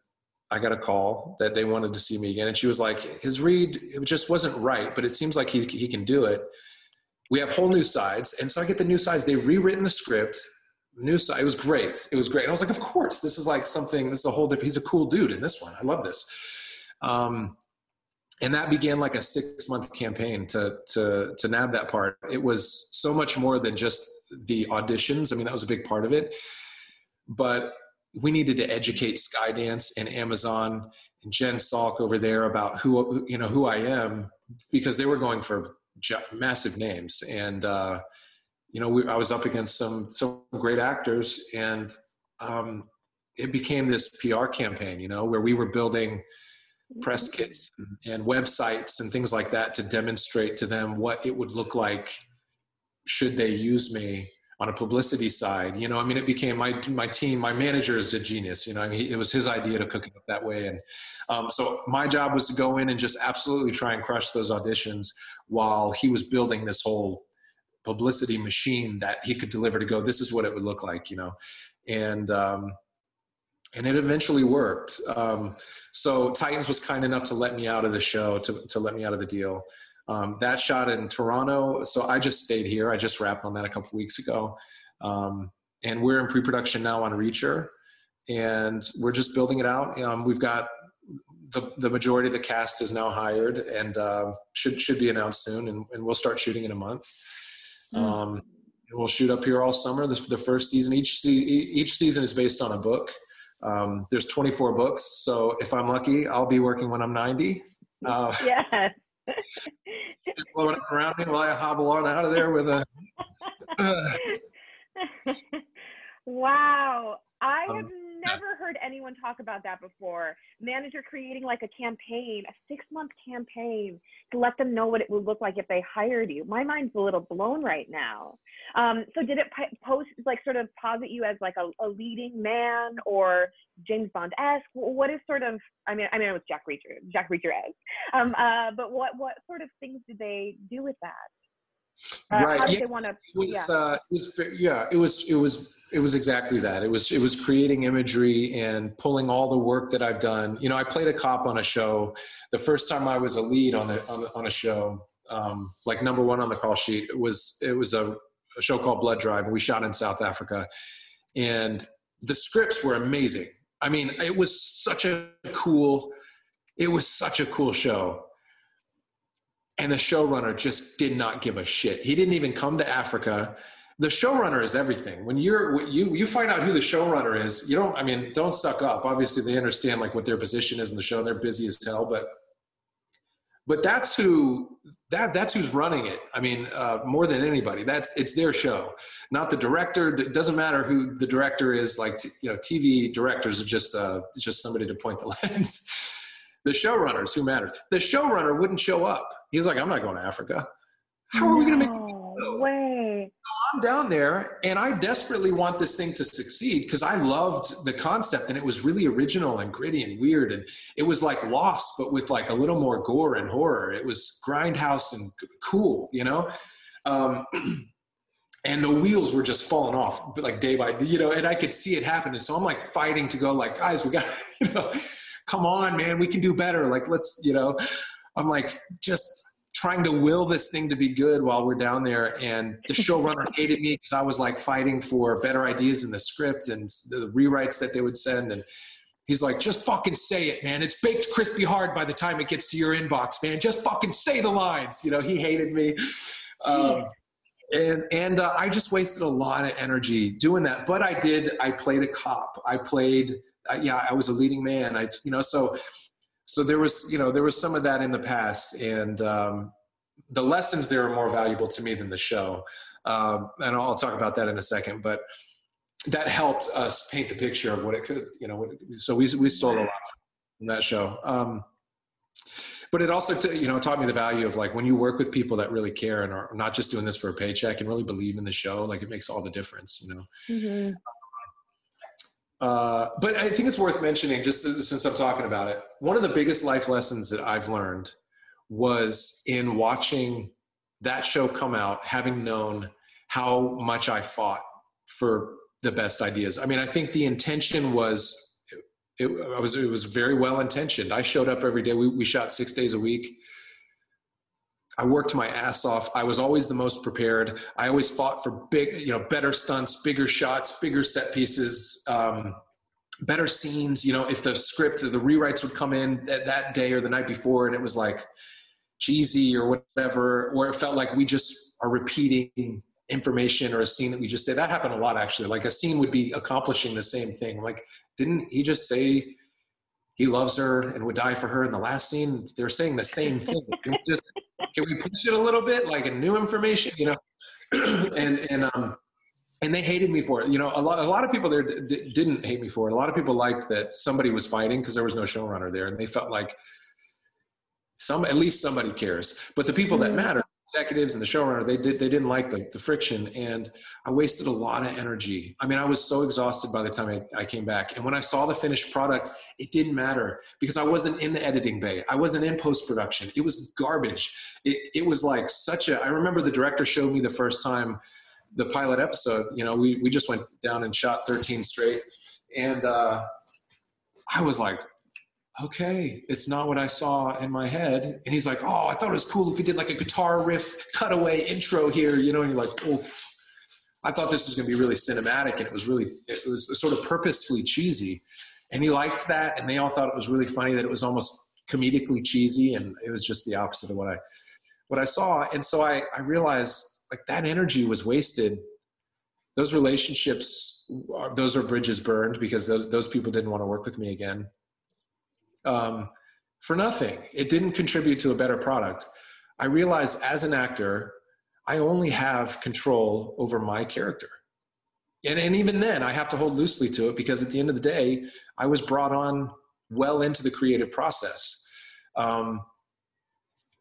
I got a call that they wanted to see me again. And she was like, "His read, it just wasn't right, but it seems like he he can do it." We have whole new sides, and so I get the new sides. They rewritten the script new side. It was great. It was great. And I was like, of course, this is like something. This is a whole different. He's a cool dude in this one. I love this. Um, and that began like a six month campaign to to to nab that part. It was so much more than just the auditions. I mean, that was a big part of it, but we needed to educate Skydance and Amazon and Jen Salk over there about who you know who I am because they were going for massive names and. uh you know, we, I was up against some some great actors, and um, it became this PR campaign. You know, where we were building press kits and websites and things like that to demonstrate to them what it would look like should they use me on a publicity side. You know, I mean, it became my my team. My manager is a genius. You know, I mean, it was his idea to cook it up that way, and um, so my job was to go in and just absolutely try and crush those auditions while he was building this whole publicity machine that he could deliver to go this is what it would look like you know and um, and it eventually worked um, so titans was kind enough to let me out of the show to, to let me out of the deal um, that shot in toronto so i just stayed here i just wrapped on that a couple weeks ago um, and we're in pre-production now on reacher and we're just building it out um, we've got the, the majority of the cast is now hired and uh, should should be announced soon and, and we'll start shooting in a month Mm. Um, we'll shoot up here all summer. The, the first season, each se- each season is based on a book. Um, there's 24 books, so if I'm lucky, I'll be working when I'm 90. Uh, (laughs) yes. (laughs) blowing up around me while I hobble on out of there with a. (laughs) Uh. wow, I have um, never heard anyone talk about that before. Manager creating like a campaign, a six month campaign to let them know what it would look like if they hired you. My mind's a little blown right now. Um, so did it post like sort of posit you as like a, a leading man or James Bond esque? What is sort of I mean I mean it was Jack Reacher, Jack Reacher esque. Um, uh, but what what sort of things did they do with that? Uh, right. yeah. It was, yeah. Uh, it was, yeah, it was, it was, it was exactly that. It was, it was creating imagery and pulling all the work that I've done. You know, I played a cop on a show. The first time I was a lead on a, on, on a show, um, like number one on the call sheet, it was, it was a, a show called Blood Drive. We shot in South Africa and the scripts were amazing. I mean, it was such a cool, it was such a cool show and the showrunner just did not give a shit. He didn't even come to Africa. the showrunner is everything. When you're you you find out who the showrunner is, you don't. I mean, don't suck up. Obviously, they understand like what their position is in the show. And they're busy as hell, but but that's who that that's who's running it. I mean, uh, more than anybody, that's it's their show, not the director. It doesn't matter who the director is. Like you know, TV directors are just uh, just somebody to point the (laughs) lens. The showrunners who matter. The showrunner wouldn't show up. He's like, I'm not going to Africa. How are we going to make? No way. I'm down there and I desperately want this thing to succeed because I loved the concept and it was really original and gritty and weird. And it was like Lost, but with like a little more gore and horror. It was grindhouse and cool, you know? Um, (clears throat) and the wheels were just falling off like day by you know and i could see it happening so i'm like fighting to go like guys we got (laughs) you know come on man we can do better like let's you know i'm like just trying to will this thing to be good while we're down there. And the showrunner (laughs) hated me because I was like fighting for better ideas in the script and the rewrites that they would send. And he's like, just fucking say it, man. It's baked crispy hard by the time it gets to your inbox, man. Just fucking say the lines. You know, he hated me. Um, and and uh, I just wasted a lot of energy doing that. But I did. I played a cop. I played. Uh, yeah, I was a leading man. I you know so so there was you know there was some of that in the past and um, the lessons there are more valuable to me than the show um, and i'll talk about that in a second but that helped us paint the picture of what it could you know so we, we stole a lot from that show um, but it also t- you know taught me the value of like when you work with people that really care and are not just doing this for a paycheck and really believe in the show like it makes all the difference you know mm-hmm. Uh, but I think it's worth mentioning, just since I'm talking about it, one of the biggest life lessons that I've learned was in watching that show come out, having known how much I fought for the best ideas. I mean, I think the intention was it, it was it was very well intentioned. I showed up every day. We we shot six days a week. I worked my ass off. I was always the most prepared. I always fought for big, you know, better stunts, bigger shots, bigger set pieces, um, better scenes. You know, if the script, the rewrites would come in that, that day or the night before, and it was like cheesy or whatever, or it felt like we just are repeating information or a scene that we just say. That happened a lot actually. Like a scene would be accomplishing the same thing. Like, didn't he just say? He loves her and would die for her in the last scene. They're saying the same thing. (laughs) just can we push it a little bit, like a new information, you know? (clears throat) and and um, and they hated me for it. You know, a lot a lot of people there d- didn't hate me for it. A lot of people liked that somebody was fighting because there was no showrunner there, and they felt like some at least somebody cares. But the people that mm. matter executives and the showrunner they did they didn't like the, the friction and i wasted a lot of energy. I mean i was so exhausted by the time I, I came back and when i saw the finished product it didn't matter because i wasn't in the editing bay. I wasn't in post-production. It was garbage. It, it was like such a i remember the director showed me the first time the pilot episode you know we, we just went down and shot 13 straight and uh, i was like okay, it's not what I saw in my head. And he's like, oh, I thought it was cool if we did like a guitar riff cutaway intro here, you know, and you're like, oh, I thought this was going to be really cinematic. And it was really, it was sort of purposefully cheesy. And he liked that. And they all thought it was really funny that it was almost comedically cheesy. And it was just the opposite of what I, what I saw. And so I, I realized like that energy was wasted. Those relationships, uh, those are bridges burned because those, those people didn't want to work with me again um, for nothing. It didn't contribute to a better product. I realized as an actor, I only have control over my character. And, and even then, I have to hold loosely to it because at the end of the day, I was brought on well into the creative process. Um,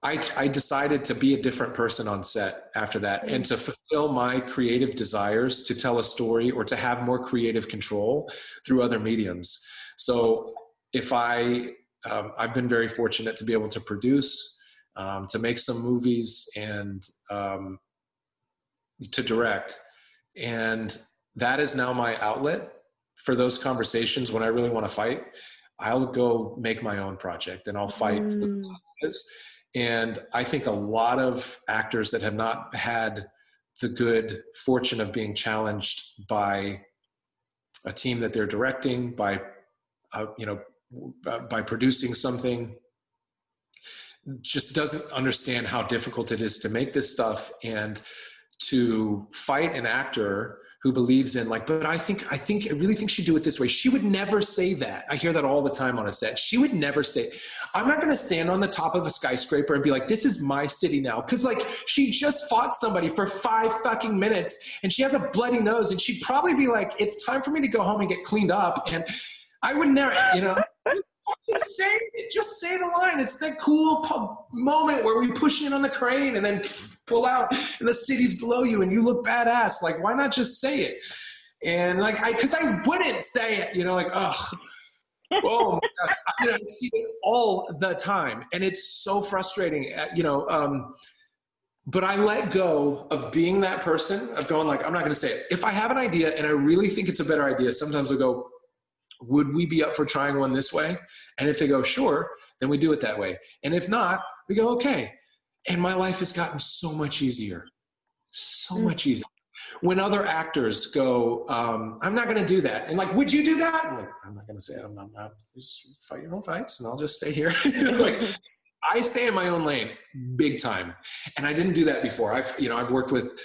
I, I, decided to be a different person on set after that and to fulfill my creative desires to tell a story or to have more creative control through other mediums. So if I, um, I've been very fortunate to be able to produce, um, to make some movies, and um, to direct, and that is now my outlet for those conversations. When I really want to fight, I'll go make my own project and I'll fight. Mm. And I think a lot of actors that have not had the good fortune of being challenged by a team that they're directing, by uh, you know by producing something just doesn't understand how difficult it is to make this stuff and to fight an actor who believes in like but i think i think i really think she'd do it this way. She would never say that. I hear that all the time on a set. She would never say i'm not going to stand on the top of a skyscraper and be like this is my city now. Because like she just fought somebody for five fucking minutes and she has a bloody nose and she'd probably be like it's time for me to go home and get cleaned up. And i would never you know just say it. Just say the line. It's that cool moment where we push in on the crane and then pull out, and the city's below you, and you look badass. Like, why not just say it? And like, I because I wouldn't say it. You know, like, ugh. oh I, mean, I see it all the time, and it's so frustrating. Uh, you know. Um, but I let go of being that person of going like I'm not going to say it. If I have an idea and I really think it's a better idea, sometimes I'll go, would we be up for trying one this way? And if they go, sure, then we do it that way. And if not, we go, okay. And my life has gotten so much easier, so mm. much easier. When other actors go, um, I'm not going to do that. And like, would you do that? I'm, like, I'm not going to say it. I'm not, I'm not. Just fight your own fights and I'll just stay here. (laughs) like, I stay in my own lane big time. And I didn't do that before. I've, you know, I've worked with,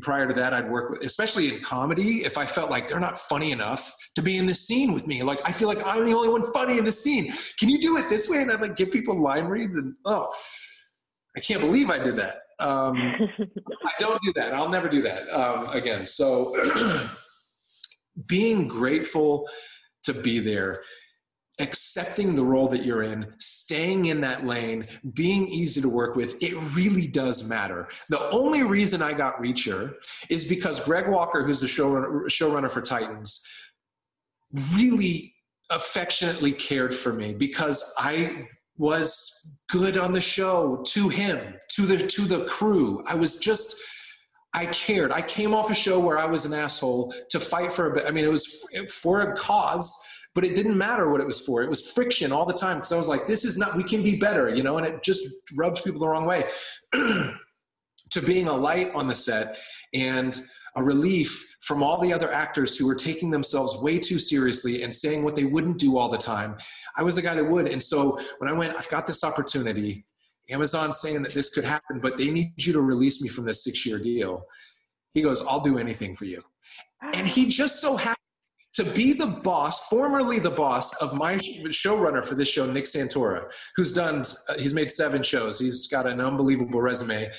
prior to that, I'd work with, especially in comedy, if I felt like they're not funny enough to be in the scene with me. Like, I feel like I'm the only one funny in the scene. Can you do it this way? And I'd like give people line reads and, oh, I can't believe I did that. Um, (laughs) I don't do that. I'll never do that um, again. So (clears throat) being grateful to be there accepting the role that you're in, staying in that lane, being easy to work with, it really does matter. The only reason I got Reacher is because Greg Walker, who's the showrunner, showrunner for Titans, really affectionately cared for me because I was good on the show to him, to the to the crew. I was just I cared. I came off a show where I was an asshole to fight for a. I mean, it was for a cause but it didn't matter what it was for. It was friction all the time because I was like, this is not, we can be better, you know, and it just rubs people the wrong way. (clears throat) to being a light on the set and a relief from all the other actors who were taking themselves way too seriously and saying what they wouldn't do all the time. I was the guy that would. And so when I went, I've got this opportunity, Amazon saying that this could happen, but they need you to release me from this six year deal. He goes, I'll do anything for you. And he just so happened to be the boss, formerly the boss of my showrunner for this show, Nick Santora, who's done, uh, he's made seven shows. He's got an unbelievable resume.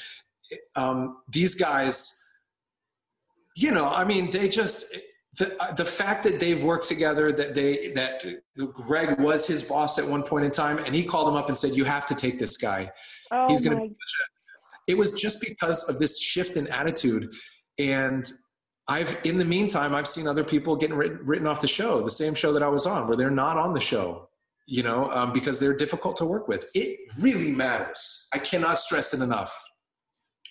Um, these guys, you know, I mean, they just, the, uh, the fact that they've worked together, that they, that Greg was his boss at one point in time, and he called him up and said, you have to take this guy. Oh he's going to, it was just because of this shift in attitude. And I've in the meantime I've seen other people getting written, written off the show, the same show that I was on, where they're not on the show, you know, um, because they're difficult to work with. It really matters. I cannot stress it enough.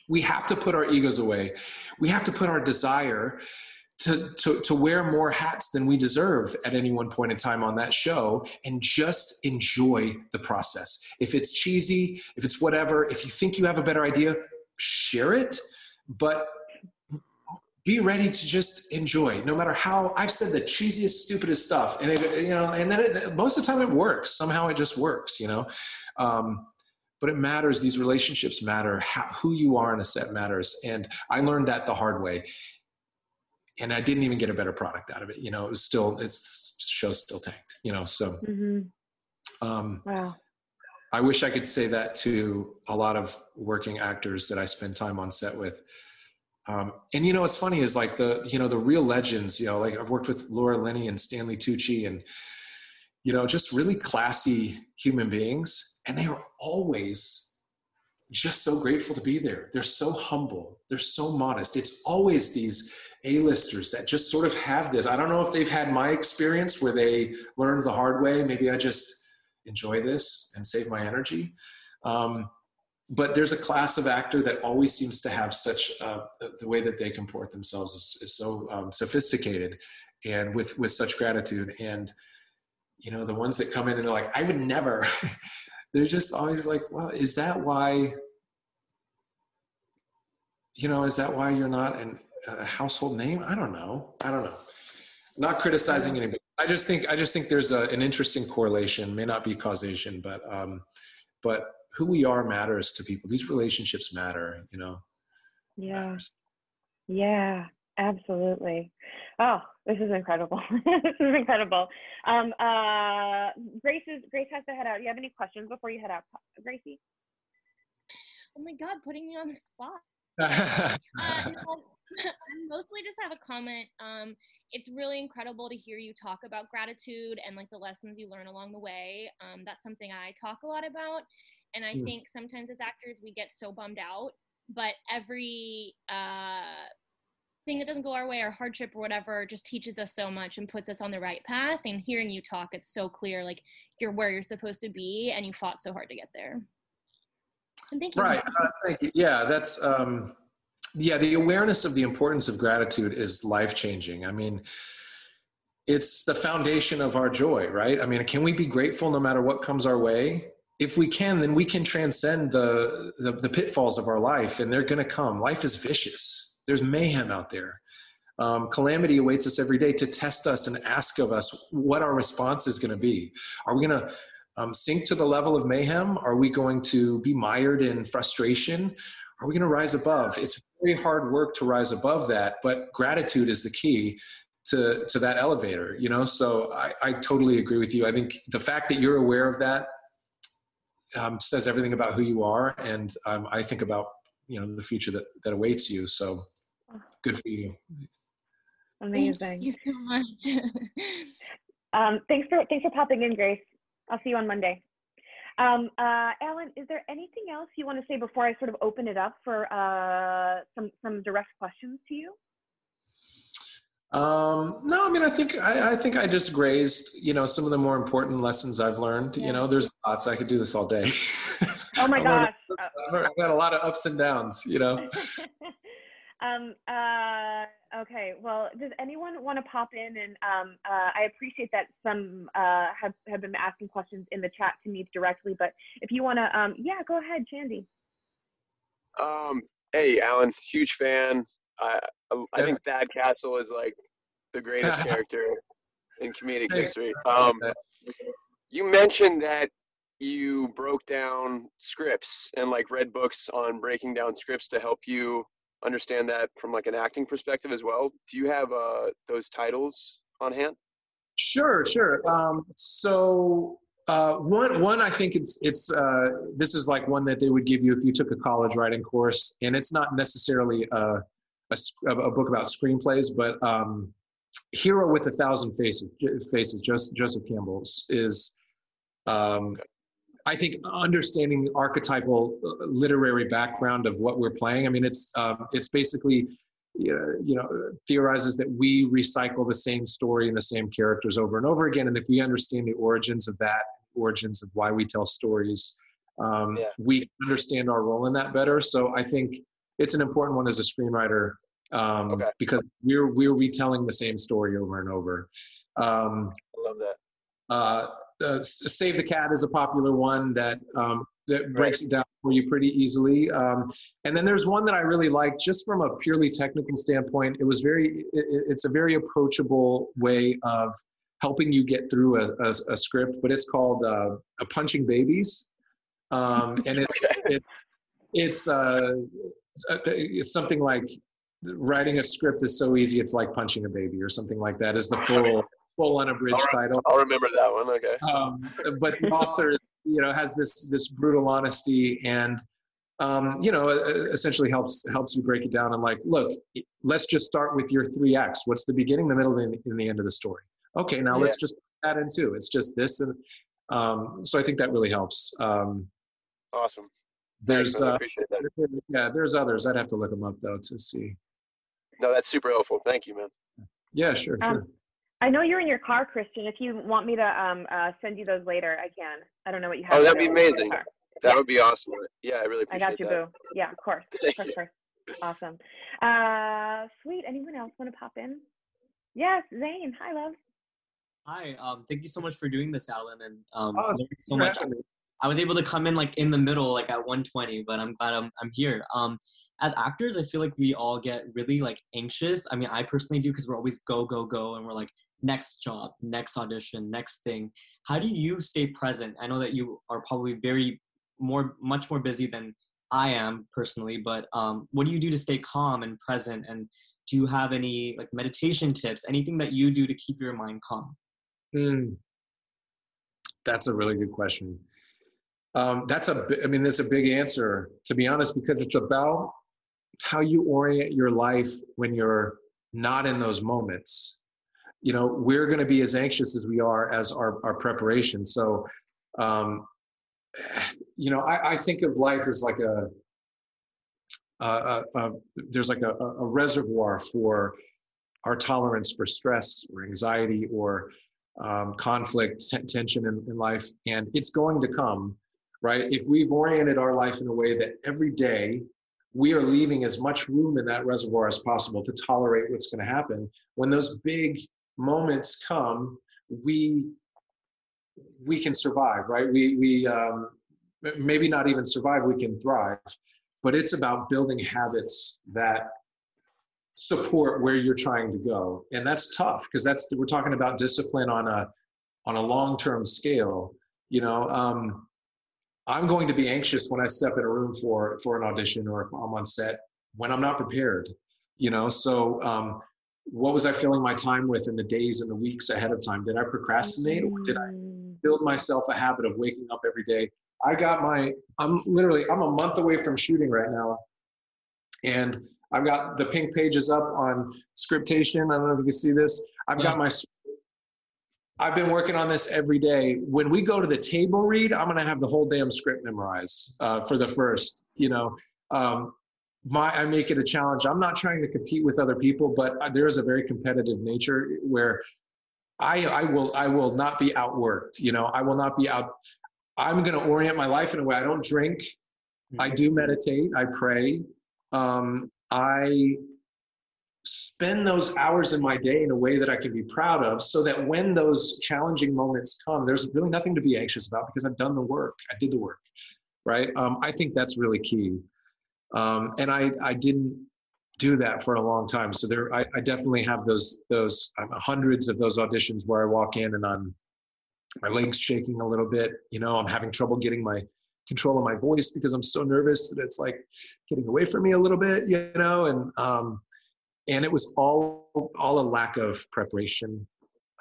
We have to put our egos away. We have to put our desire to, to, to wear more hats than we deserve at any one point in time on that show and just enjoy the process. If it's cheesy, if it's whatever, if you think you have a better idea, share it. But be ready to just enjoy no matter how i've said the cheesiest stupidest stuff and it, you know and then it, most of the time it works. Somehow it just works you know? Um, but it matters. These relationships matter. How, who you are in a set matters. And i learned that the hard way. And i didn't even get a better product out of it you know? It was still it's show still tanked you know? So mm-hmm. um, wow. I wish i could say that to a lot of working actors that i spend time on set with um, and you know, what's funny is like the you know the real legends. You know, like I've worked with Laura Linney and Stanley Tucci, and you know, just really classy human beings, and they are always just so grateful to be there. They're so humble. They're so modest. It's always these A-listers that just sort of have this. I don't know if they've had my experience where they learned the hard way. Maybe I just enjoy this and save my energy. Um, but there's a class of actor that always seems to have such uh, the way that they comport themselves is, is so um, sophisticated and with with such gratitude. And you know the ones that come in and they're like i would never (laughs) they're just always like well is that why you know is that why you're not an, a household name? I don't know. I don't know. Not criticizing anybody. I just think i just think there's a, an interesting correlation. May not be causation but um but who we are matters to people. These relationships matter, you know. Yeah. Yeah, absolutely. Oh, this is incredible. (laughs) this is incredible. Um, uh, Grace is Grace has to head out. Do you have any questions before you head out, Gracie? Oh my God, putting me on the spot. (laughs) uh, no, (laughs) I mostly just have a comment. Um, it's really incredible to hear you talk about gratitude and like the lessons you learn along the way. Um, that's something I talk a lot about. And I mm. think sometimes as actors, we get so bummed out, but every uh, thing that doesn't go our way or hardship or whatever just teaches us so much and puts us on the right path. And hearing you talk, it's so clear like you're where you're supposed to be and you fought so hard to get there. And thank you. Right. Uh, thank you. Yeah, that's. Um yeah the awareness of the importance of gratitude is life changing i mean it's the foundation of our joy right i mean can we be grateful no matter what comes our way if we can then we can transcend the the, the pitfalls of our life and they're going to come. Life is vicious. There's mayhem out there. Um, calamity awaits us every day to test us and ask of us what our response is going to be. Are we going to um, sink to the level of mayhem? Are we going to be mired in frustration? Are we going to rise above? It's very hard work to rise above that, but gratitude is the key to to that elevator. You know, so I, I totally agree with you. I think the fact that you're aware of that um, says everything about who you are, and um, I think about you know the future that that awaits you. So good for you. Amazing. Thank you so much. (laughs) um, thanks for thanks for popping in, Grace. I'll see you on Monday. Um, uh, Alan, is there anything else you want to say before I sort of open it up for uh, some some direct questions to you? Um, no, I mean, I think I, I, think I just grazed, you know, some of the more important lessons I've learned. Yeah. You know, there's lots. I could do this all day. (laughs) Oh (laughs) my gosh! I've got a lot of ups and downs. You know. (laughs) um, uh, Okay. Well, does anyone want to pop in? And um, uh, I appreciate that some uh, have have been asking questions in the chat to me directly. But if you want to, um, yeah, go ahead, Shandy. Um. Hey, Alan, huge fan. I I think Thad Castle is like the greatest (laughs) character in comedic history. Um, you mentioned that you broke down scripts and like read books on breaking down scripts to help you understand that from like an acting perspective as well. Do you have uh, those titles on hand? Sure, sure. Um, so uh, one, one, I think it's it's uh, this is like one that they would give you if you took a college writing course, and it's not necessarily a a, a book about screenplays, but um, Hero with a Thousand Faces, Faces, Joseph, Joseph Campbell's is um, I think understanding the archetypal uh, literary background of what we're playing. I mean, it's um, it's basically you know theorizes that we recycle the same story and the same characters over and over again. And if we understand the origins of that, origins of why we tell stories, um, yeah. we understand our role in that better. So I think it's an important one as a screenwriter um, okay. because we're we're retelling the same story over and over. Um, I love that. Uh, uh, Save the Cat is a popular one that um, that breaks right. it down for you pretty easily. Um, and then there's one that I really like, just from a purely technical standpoint. It was very, it, it's a very approachable way of helping you get through a, a, a script, but it's called uh, a Punching Babies, um, and it's (laughs) it, it's uh, it's something like writing a script is so easy it's like punching a baby or something like that is the (laughs) full full unabridged I'll, title. I'll remember that one. Okay. Um, but the author, you know, has this this brutal honesty and. Um, you know, essentially helps helps you break it down and like, look, let's just start with your three acts. What's the beginning, the middle, and the end of the story? Okay, now yeah. let's just put that in too. It's just this, and um, so I think that really helps. Um, awesome. There's uh, yeah, there's others. I'd have to look them up though to see. No, that's super helpful. Thank you, man. Yeah, sure, um, sure. I know you're in your car, Christian. If you want me to um, uh, send you those later, I can. I don't know what you have. Oh, that'd be amazing. That yeah. would be awesome. Yeah, I really appreciate it. I got you, that. boo. Yeah, of course. (laughs) of course, course. Awesome. Uh, sweet. Anyone else want to pop in? Yes, Zane. Hi, love. Hi. Um, thank you so much for doing this, Alan, and um, oh, so much. I was able to come in like in the middle, like at 120, but I'm glad I'm I'm here. Um, as actors, I feel like we all get really like anxious. I mean, I personally do because we're always go go go, and we're like next job, next audition, next thing. How do you stay present? I know that you are probably very more, much more busy than I am personally, but um, what do you do to stay calm and present? And do you have any like meditation tips? Anything that you do to keep your mind calm? Mm. That's a really good question. Um, that's a, I mean, that's a big answer to be honest, because it's about how you orient your life when you're not in those moments. You know, we're going to be as anxious as we are as our, our preparation. So, um, you know, I, I think of life as like a, there's like a, a, reservoir for our tolerance for stress or anxiety or um, conflict, t- tension in, in life, and it's going to come, right? If we've oriented our life in a way that every day we are leaving as much room in that reservoir as possible to tolerate what's going to happen, when those big moments come, we we can survive, right? We we um, maybe not even survive, we can thrive. But it's about building habits that support where you're trying to go, and that's tough because that's we're talking about discipline on a on a long term scale. You know, um, I'm going to be anxious when I step in a room for for an audition or if I'm on set when I'm not prepared. You know, so um, what was I filling my time with in the days and the weeks ahead of time? Did I procrastinate or did I mm. build myself a habit of waking up every day I got my, I'm literally, I'm a month away from shooting right now. And I've got the pink pages up on Scriptation. I don't know if you can see this. I've yeah. got my, I've been working on this every day. When we go to the table read, I'm going to have the whole damn script memorized uh, for the first, you know, um, my, I make it a challenge. I'm not trying to compete with other people, but there is a very competitive nature where I, I will I will not be outworked. You know, I will not be out. I'm going to orient my life in a way. I don't drink. I do meditate. I pray. Um, I spend those hours in my day in a way that I can be proud of so that when those challenging moments come, there's really nothing to be anxious about because I've done the work. I did the work, right? Um, I think that's really key. Um, and I, I didn't do that for a long time. So there, I, I definitely have those, those um, hundreds of those auditions where I walk in and I'm my legs shaking a little bit. You know, I'm having trouble getting my control of my voice because I'm so nervous that it's like getting away from me a little bit, you know, and um, and it was all all a lack of preparation,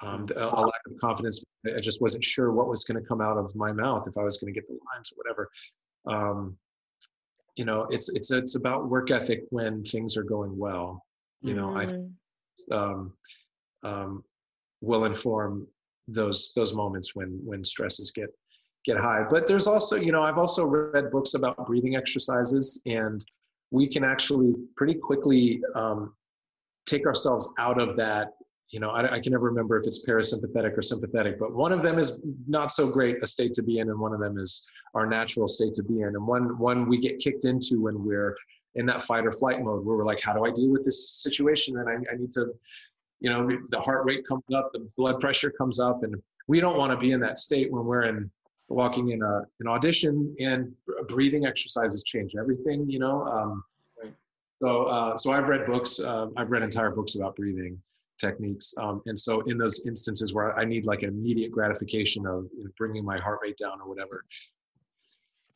um, a, a lack of confidence. I just wasn't sure what was going to come out of my mouth if I was going to get the lines or whatever. Um, you know, it's it's it's about work ethic when things are going well. You know, mm. I um, um, will inform those those moments when when stresses get get high but there's also you know i've also read books about breathing exercises and we can actually pretty quickly um, take ourselves out of that you know I, I, can never remember if it's parasympathetic or sympathetic but one of them is not so great a state to be in and one of them is our natural state to be in. And one one we get kicked into when we're in that fight or flight mode where we're like how do i deal with this situation? And i, I need to you know the heart rate comes up the blood pressure comes up and we don't want to be in that state when we're in walking in a an audition and breathing exercises change everything you know um, so uh, so i've read books uh, i've read entire books about breathing techniques um, and so in those instances where i need like an immediate gratification of you know, bringing my heart rate down or whatever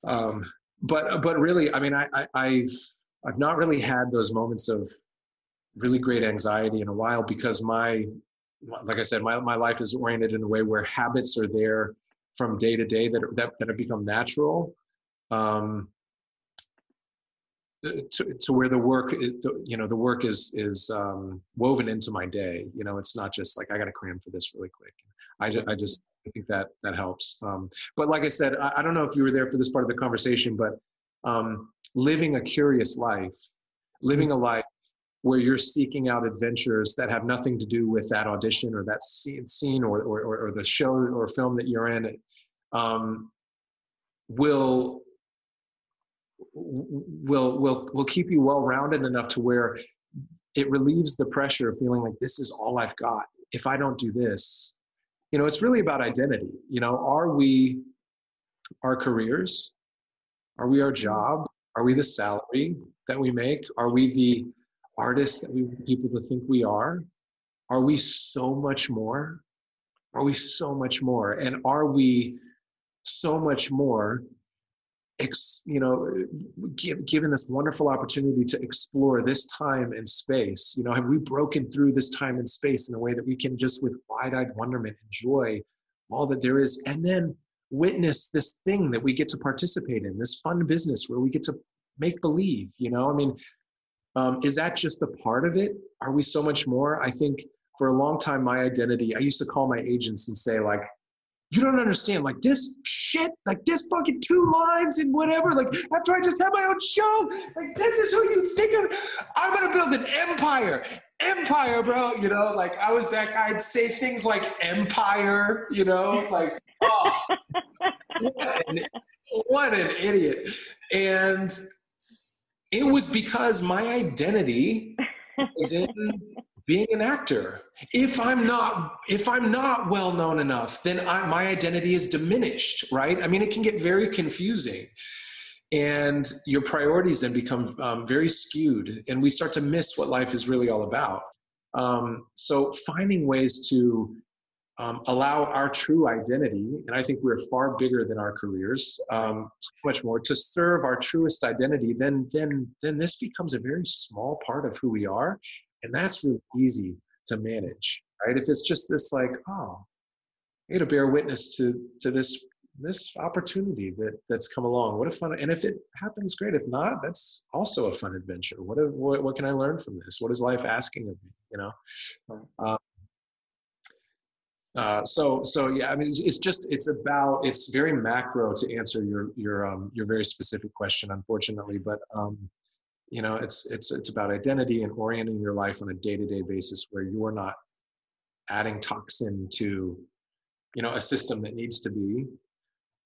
um, but but really i mean I, I i've i've not really had those moments of really great anxiety in a while because my like I said, my, my life is oriented in a way where habits are there from day to day that that, that have become natural. Um, to, to where the work is, you know, the work is is um, woven into my day. You know, it's not just like I got to cram for this really quick. I just, I just I think that that helps. Um, but like I said, I, I, don't know if you were there for this part of the conversation, but um, living a curious life, living a life where you're seeking out adventures that have nothing to do with that audition or that scene or, or, or the show or film that you're in um, will will will will keep you well rounded enough to where it relieves the pressure of feeling like this is all I've got. If I don't do this, you know, it's really about identity. You know, are we our careers? Are we our job? Are we the salary that we make? Are we the artists that we want people to think we are? Are we so much more? Are we so much more? And are we so much more ex, you know, give, given this wonderful opportunity to explore this time and space? You know, have we broken through this time and space in a way that we can just with wide-eyed wonderment enjoy all that there is, and then witness this thing that we get to participate in, this fun business where we get to make believe? You know, I mean, um, is that just a part of it? Are we so much more? I think for a long time, my identity, I used to call my agents and say, like, you don't understand, like this shit, like this fucking two lines and whatever. Like after I just had my own show, like this is who you think of. I'm gonna build an empire, empire, bro. You know, like I was that guy. I'd say things like empire. You know, like oh, what an, what an idiot. And it was because my identity was in being an actor if i'm not if i'm not well known enough then I, my identity is diminished right? I mean it can get very confusing. And your priorities then become um, very skewed and we start to miss what life is really all about. Um, so finding ways to um, allow our true identity and i think we're far bigger than our careers um, so much more to serve our truest identity then then then this becomes a very small part of who we are and that's really easy to manage, right? If it's just this like, oh, I get to bear witness to to this this opportunity that that's come along. What a fun! And if it happens, great. If not, that's also a fun adventure. What what, what can I learn from this? What is life asking of me? You know. Um, uh, so so yeah, I mean, it's, it's, just it's about it's very macro to answer your your um, your very specific question, unfortunately. But um, you know it's it's it's about identity and orienting your life on a day-to-day basis where you're not adding toxin to you know a system that needs to be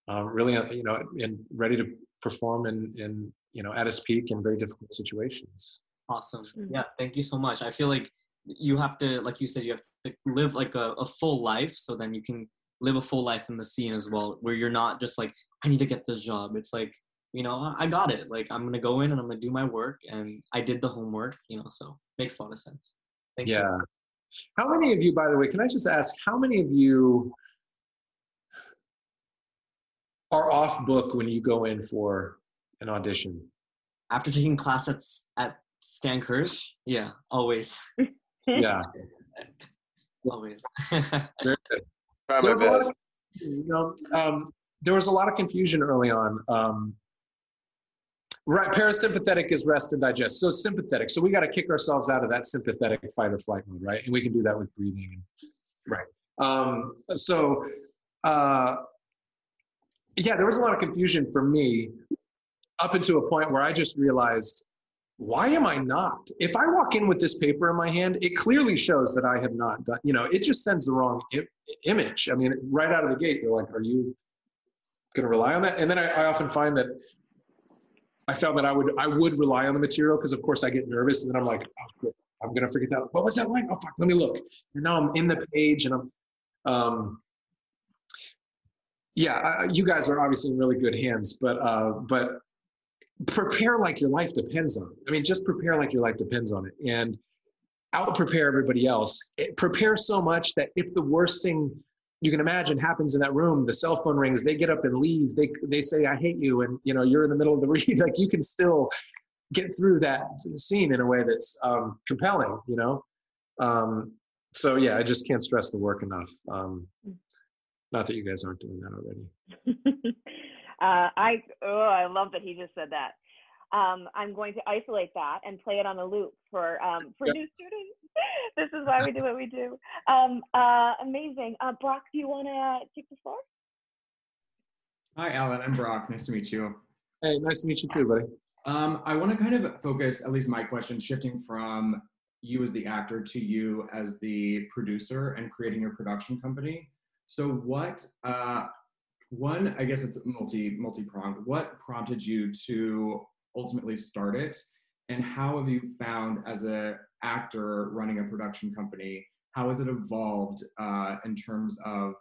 um, really uh, you know and ready to perform in in you know at its peak in very difficult situations. Awesome. Mm-hmm. yeah thank you so much. I feel like you have to like you said you have to live like a, a full life so then you can live a full life in the scene as well where you're not just like i need to get this job. It's like you know, I got it. Like I'm gonna go in and I'm gonna do my work, and I did the homework. You know, so makes a lot of sense. Thank yeah. You. How many of you, by the way, can I just ask, how many of you are off book when you go in for an audition? After taking class at at Stan Kirsch, yeah, always. (laughs) yeah. (laughs) always. (laughs) Very good. There's a lot of, you know, um, there was a lot of confusion early on. Um, Right, parasympathetic is rest and digest. So sympathetic. So we got to kick ourselves out of that sympathetic fight or flight mode, right? And we can do that with breathing. Right. Um, so, uh, yeah, there was a lot of confusion for me up into a point where I just realized, why am I not? If I walk in with this paper in my hand, it clearly shows that I have not done. You know, it just sends the wrong I- image. I mean, right out of the gate, you're like, are you going to rely on that? And then I, I often find that I found that I would I would rely on the material because of course I get nervous and then I'm like, oh, I'm gonna forget that. What was that line? Oh fuck, let me look. And now I'm in the page and I'm um yeah, you guys are obviously in really good hands, but uh but prepare like your life depends on it. I mean, just prepare like your life depends on it. And out prepare everybody else. It, prepare so much that if the worst thing you can imagine happens in that room the cell phone rings they get up and leave. They they say i hate you and you know you're in the middle of the (laughs) read. Like you can still get through that scene in a way that's um, compelling you know? Um, so yeah i just can't stress the work enough. Um, not that you guys aren't doing that already. (laughs) Uh, i oh i love that he just said that um, I'm going to isolate that and play it on a loop for um, for yep. new students. (laughs) this is why we do what we do. (laughs) Um, uh, amazing. Uh, Brock, do you want to take the floor? Hi, Alan. I'm Brock. Nice to meet you. Hey, nice to meet you too, buddy. Um, I want to kind of focus, at least my question, shifting from you as the actor to you as the producer and creating your production company. So, what uh, one? I guess it's multi multi pronged. What prompted you to ultimately start it? And how have you found as a actor running a production company how has it evolved uh, in terms of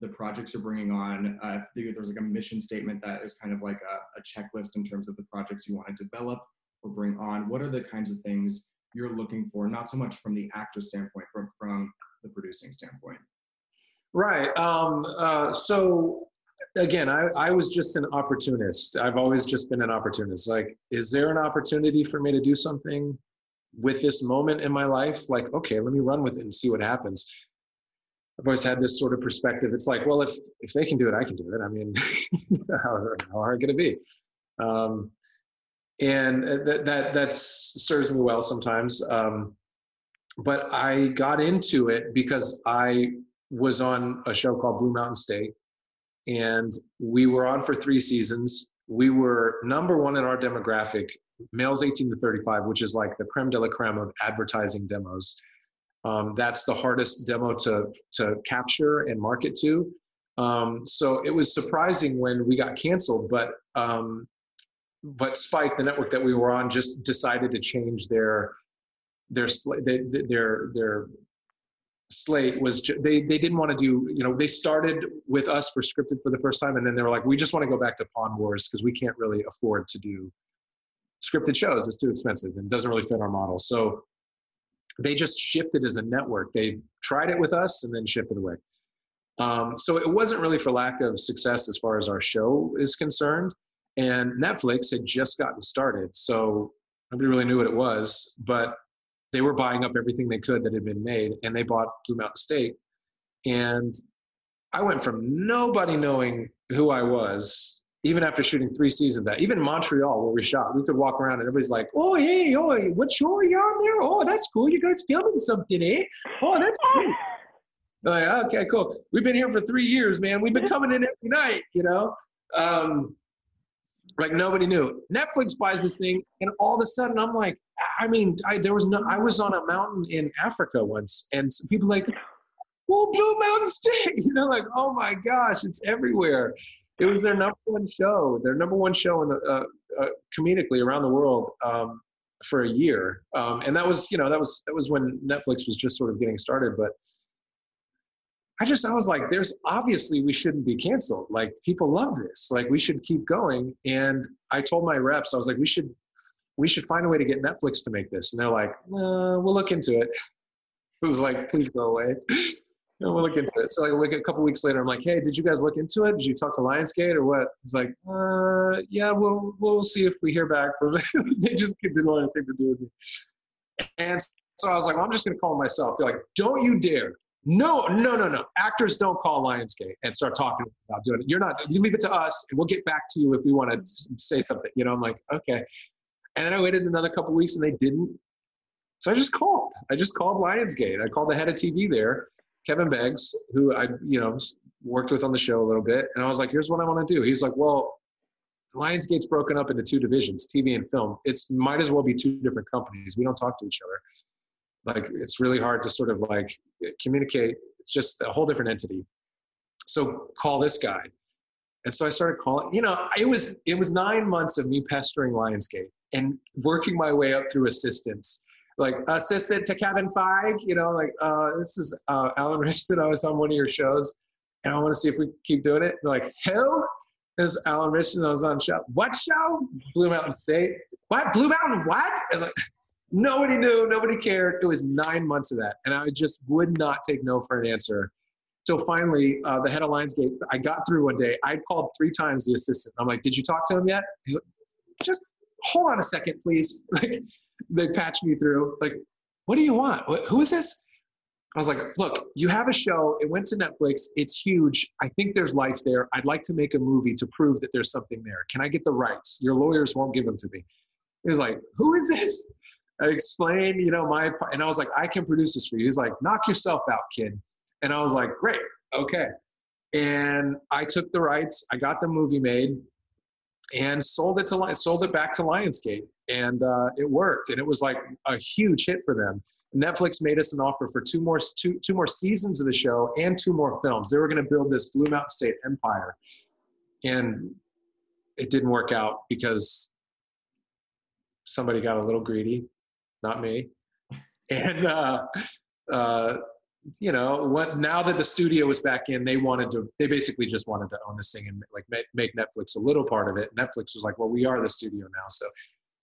the projects you're bringing on? Uh, if there's like a mission statement that is kind of like a, a checklist in terms of the projects you want to develop or bring on what are the kinds of things you're looking for? Not so much from the actor standpoint but from the producing standpoint. Right um, uh, so again, I, I was just an opportunist. I've always just been an opportunist. Like, is there an opportunity for me to do something with this moment in my life? Like, okay, let me run with it and see what happens. I've always had this sort of perspective. It's like, well, if if they can do it, I can do it. I mean, (laughs) how, how hard can it be? Um, and that that that serves me well sometimes. Um, but I got into it because I was on a show called Blue Mountain State, and we were on for three seasons. We were number one in our demographic, males 18 to 35, which is like the creme de la creme of advertising demos. Um, that's the hardest demo to to capture and market to. Um, so it was surprising when we got canceled, but um, but Spike, the network that we were on, just decided to change their their their their slate was they they didn't want to do you know they started with us for scripted for the first time and then they were like we just want to go back to Pawn Wars because we can't really afford to do scripted shows. It's too expensive and doesn't really fit our model. So they just shifted as a network. They tried it with us and then shifted away. Um, so it wasn't really for lack of success as far as our show is concerned and netflix had just gotten started so nobody really knew what it was but they were buying up everything they could that had been made and they bought blue mountain state. And i went from nobody knowing who i was even after shooting three seasons of that even montreal where we shot we could walk around and everybody's like oh hey oh what show are you on there? Oh that's cool. You guys filming something eh? Oh that's cool. (laughs) Like okay cool. We've been here for three years man. We've been coming in every night you know? Um, like nobody knew netflix buys this thing and all of a sudden i'm like I mean, I, there was no. I was on a mountain in Africa once, and people like, "Well, Blue Mountain State," (laughs) you know, like, "Oh my gosh, it's everywhere." It was their number one show, their number one show in the, uh, uh, comedically around the world um, for a year, um, and that was, you know, that was that was when Netflix was just sort of getting started. But I just, I was like, "There's obviously we shouldn't be canceled. Like people love this. Like we should keep going." And I told my reps, I was like, "We should we should find a way to get Netflix to make this. And they're like, uh, we'll look into it. It was like, please go away. and (laughs) we'll look into it. So like a couple weeks later, I'm like, hey, did you guys look into it? Did you talk to Lionsgate or what? It's like, uh, yeah, we'll we'll see if we hear back from it. (laughs) they just didn't want anything to do with me. And so I was like, well, I'm just gonna call myself. They're like, don't you dare. No, no, no, no. Actors don't call Lionsgate and start talking about doing it. You're not. You leave it to us, and we'll get back to you if we want to say something. You know, I'm like, okay. And then I waited another couple weeks and they didn't. So I just called. I just called Lionsgate. I called the head of TV there, Kevin Beggs, who I, you know, worked with on the show a little bit. And I was like, here's what I want to do. He's like, well, Lionsgate's broken up into two divisions, TV and film. It's might as well be two different companies. We don't talk to each other. Like it's really hard to sort of like communicate. It's just a whole different entity. So call this guy. And so I started calling, you know, it was it was nine months of me pestering Lionsgate and working my way up through assistants. Like assistant to Kevin Feige, you know, like uh, this is uh, Alan Ritchson. I was on one of your shows, and I want to see if we keep doing it. They're like, who? Is Alan Ritchson. I was on show. What show? Blue Mountain State. What? Blue Mountain? What? Nobody knew. Nobody cared. It was nine months of that, and I just would not take no for an answer. So finally, uh, the head of Lionsgate, I got through one day. I called three times the assistant. I'm like, "Did you talk to him yet?" He's like, "Just hold on a second, please. (laughs) Like they patched me through. Like, what do you want? What, who is this? I was like, look, you have a show. It went to Netflix. It's huge. I think there's life there. I'd like to make a movie to prove that there's something there. Can I get the rights? Your lawyers won't give them to me. He was like, who is this? I explained, you know, my, and I was like, I can produce this for you. He's like, knock yourself out, kid. And I was like, great, okay. And I took the rights. I got the movie made and sold it to sold it back to Lionsgate, and uh, it worked, and it was like a huge hit for them. Netflix made us an offer for two more two two more seasons of the show and two more films. They were going to build this Blue Mountain State empire, and it didn't work out because somebody got a little greedy, not me, and uh, uh, you know what now that the studio was back in they wanted to they basically just wanted to own this thing and like make, netflix a little part of it. Netflix was like well we are the studio now. So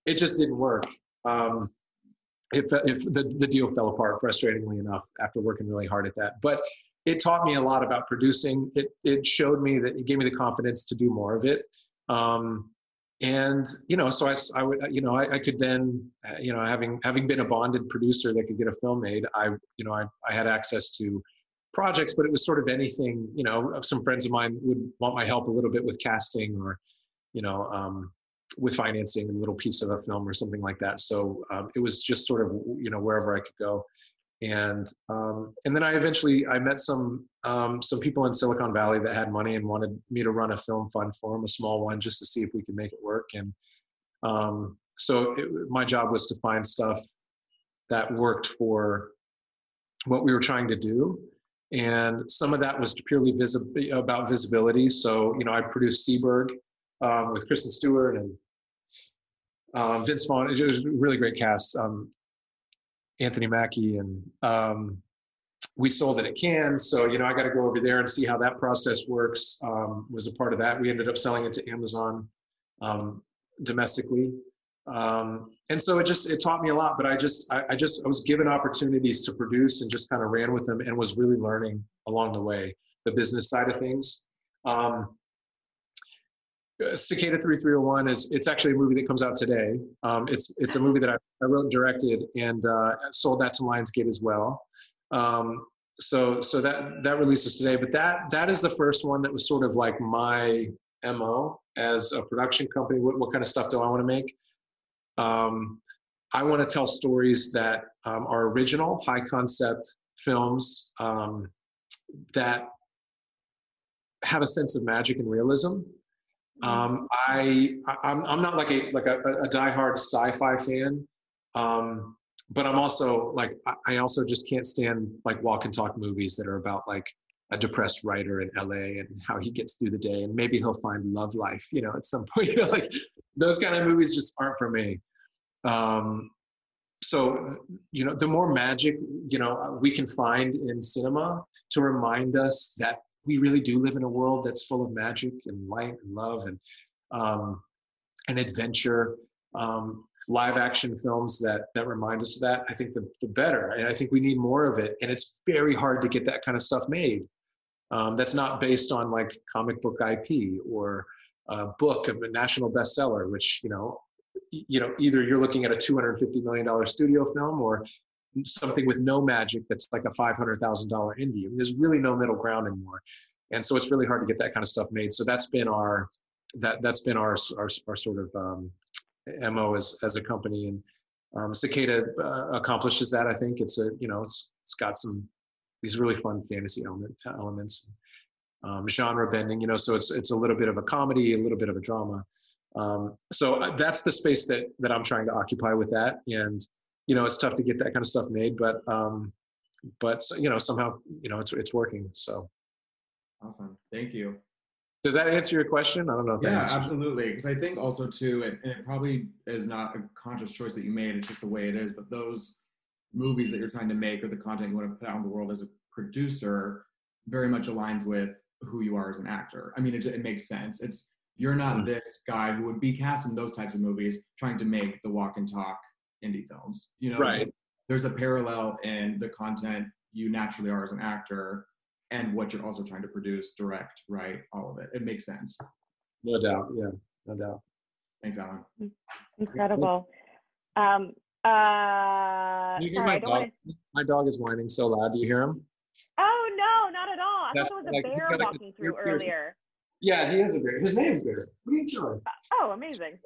it just didn't work. Um, if the, the deal fell apart frustratingly enough after working really hard at that. But it taught me a lot about producing. It it showed me that it gave me the confidence to do more of it. Um, and you know, so I, I would you know I, I could then uh, you know having having been a bonded producer that could get a film made, I you know I I had access to projects, but it was sort of anything. You know, some friends of mine would want my help a little bit with casting or you know um, with financing a little piece of a film or something like that. So um, it was just sort of you know wherever I could go, and um, and then I eventually I met some um, some people in Silicon Valley that had money and wanted me to run a film fund for them, a small one, just to see if we could make it work. And um, so it, my job was to find stuff that worked for what we were trying to do. And some of that was purely visi- about visibility. So, you know, I produced Seberg um, with Kristen Stewart and um, Vince Vaughn. It was a really great cast. Um, Anthony Mackie, and um, we sold it at Cannes. So you know, I got to go over there and see how that process works. Um, was a part of that. We ended up selling it to Amazon um, domestically, um, and so it just it taught me a lot. But I just I, I just I was given opportunities to produce and just kind of ran with them and was really learning along the way the business side of things. Um, Cicada 3301 is it's actually a movie that comes out today. Um, it's it's a movie that I, I wrote and directed and uh, sold that to Lionsgate as well. Um, so so that that releases today. But that that is the first one that was sort of like my mo as a production company. What what kind of stuff do I want to make? Um, I want to tell stories that um, are original, high concept films um, that have a sense of magic and realism um, I I'm, I'm not like a like a, a diehard sci-fi fan, um, but I'm also like I also just can't stand like walk and talk movies that are about like a depressed writer in LA and (laughs) how he gets through the day and maybe he'll find love life, you know, at some (laughs) point. You (laughs) know, like those kind of movies just aren't for me. Um, so you know, the more magic you know we can find in cinema to remind us that we really do live in a world that's full of magic and light and love and um, and adventure. Um, live action films that that remind us of that. I think the the better, and I think we need more of it. And it's very hard to get that kind of stuff made. Um, that's not based on like comic book IP or a book of a national bestseller, which you know, you know, either you're looking at a 250 million dollar studio film or something with no magic that's like a $500,000 indie. There's really no middle ground anymore. And so it's really hard to get that kind of stuff made. So that's been our, that, that's been our, our, our sort of um, MO as, as a company. And um, Cicada uh, accomplishes that. I think it's a, you know, it's, it's got some, these really fun fantasy element, elements, um, genre bending, you know, so it's, it's a little bit of a comedy, a little bit of a drama. Um, so uh, that's the space that, that I'm trying to occupy with that. And, you know it's tough to get that kind of stuff made but um but you know somehow you know it's it's working so. Awesome. Thank you. Does that answer your question? I don't know if yeah absolutely because i think also too it, it probably is not a conscious choice that you made it's just the way it is but those movies that you're trying to make or the content you want to put out in the world as a producer very much aligns with who you are as an actor. I mean it, it makes sense. It's you're not mm-hmm. this guy who would be cast in those types of movies trying to make the walk and talk indie films. You know, right. there's a parallel in the content you naturally are as an actor and what you're also trying to produce, direct, right? All of it. It makes sense. No doubt. Yeah, no doubt. Thanks, Alan. Incredible. Um, uh, you hear sorry, my dog? Wanna... My dog is whining so loud. Do you hear him? Oh no, not at all. I That's, thought it was a bear walking through earlier. Yeah, he is a bear. His name's Bear. What are you doing? Oh, amazing.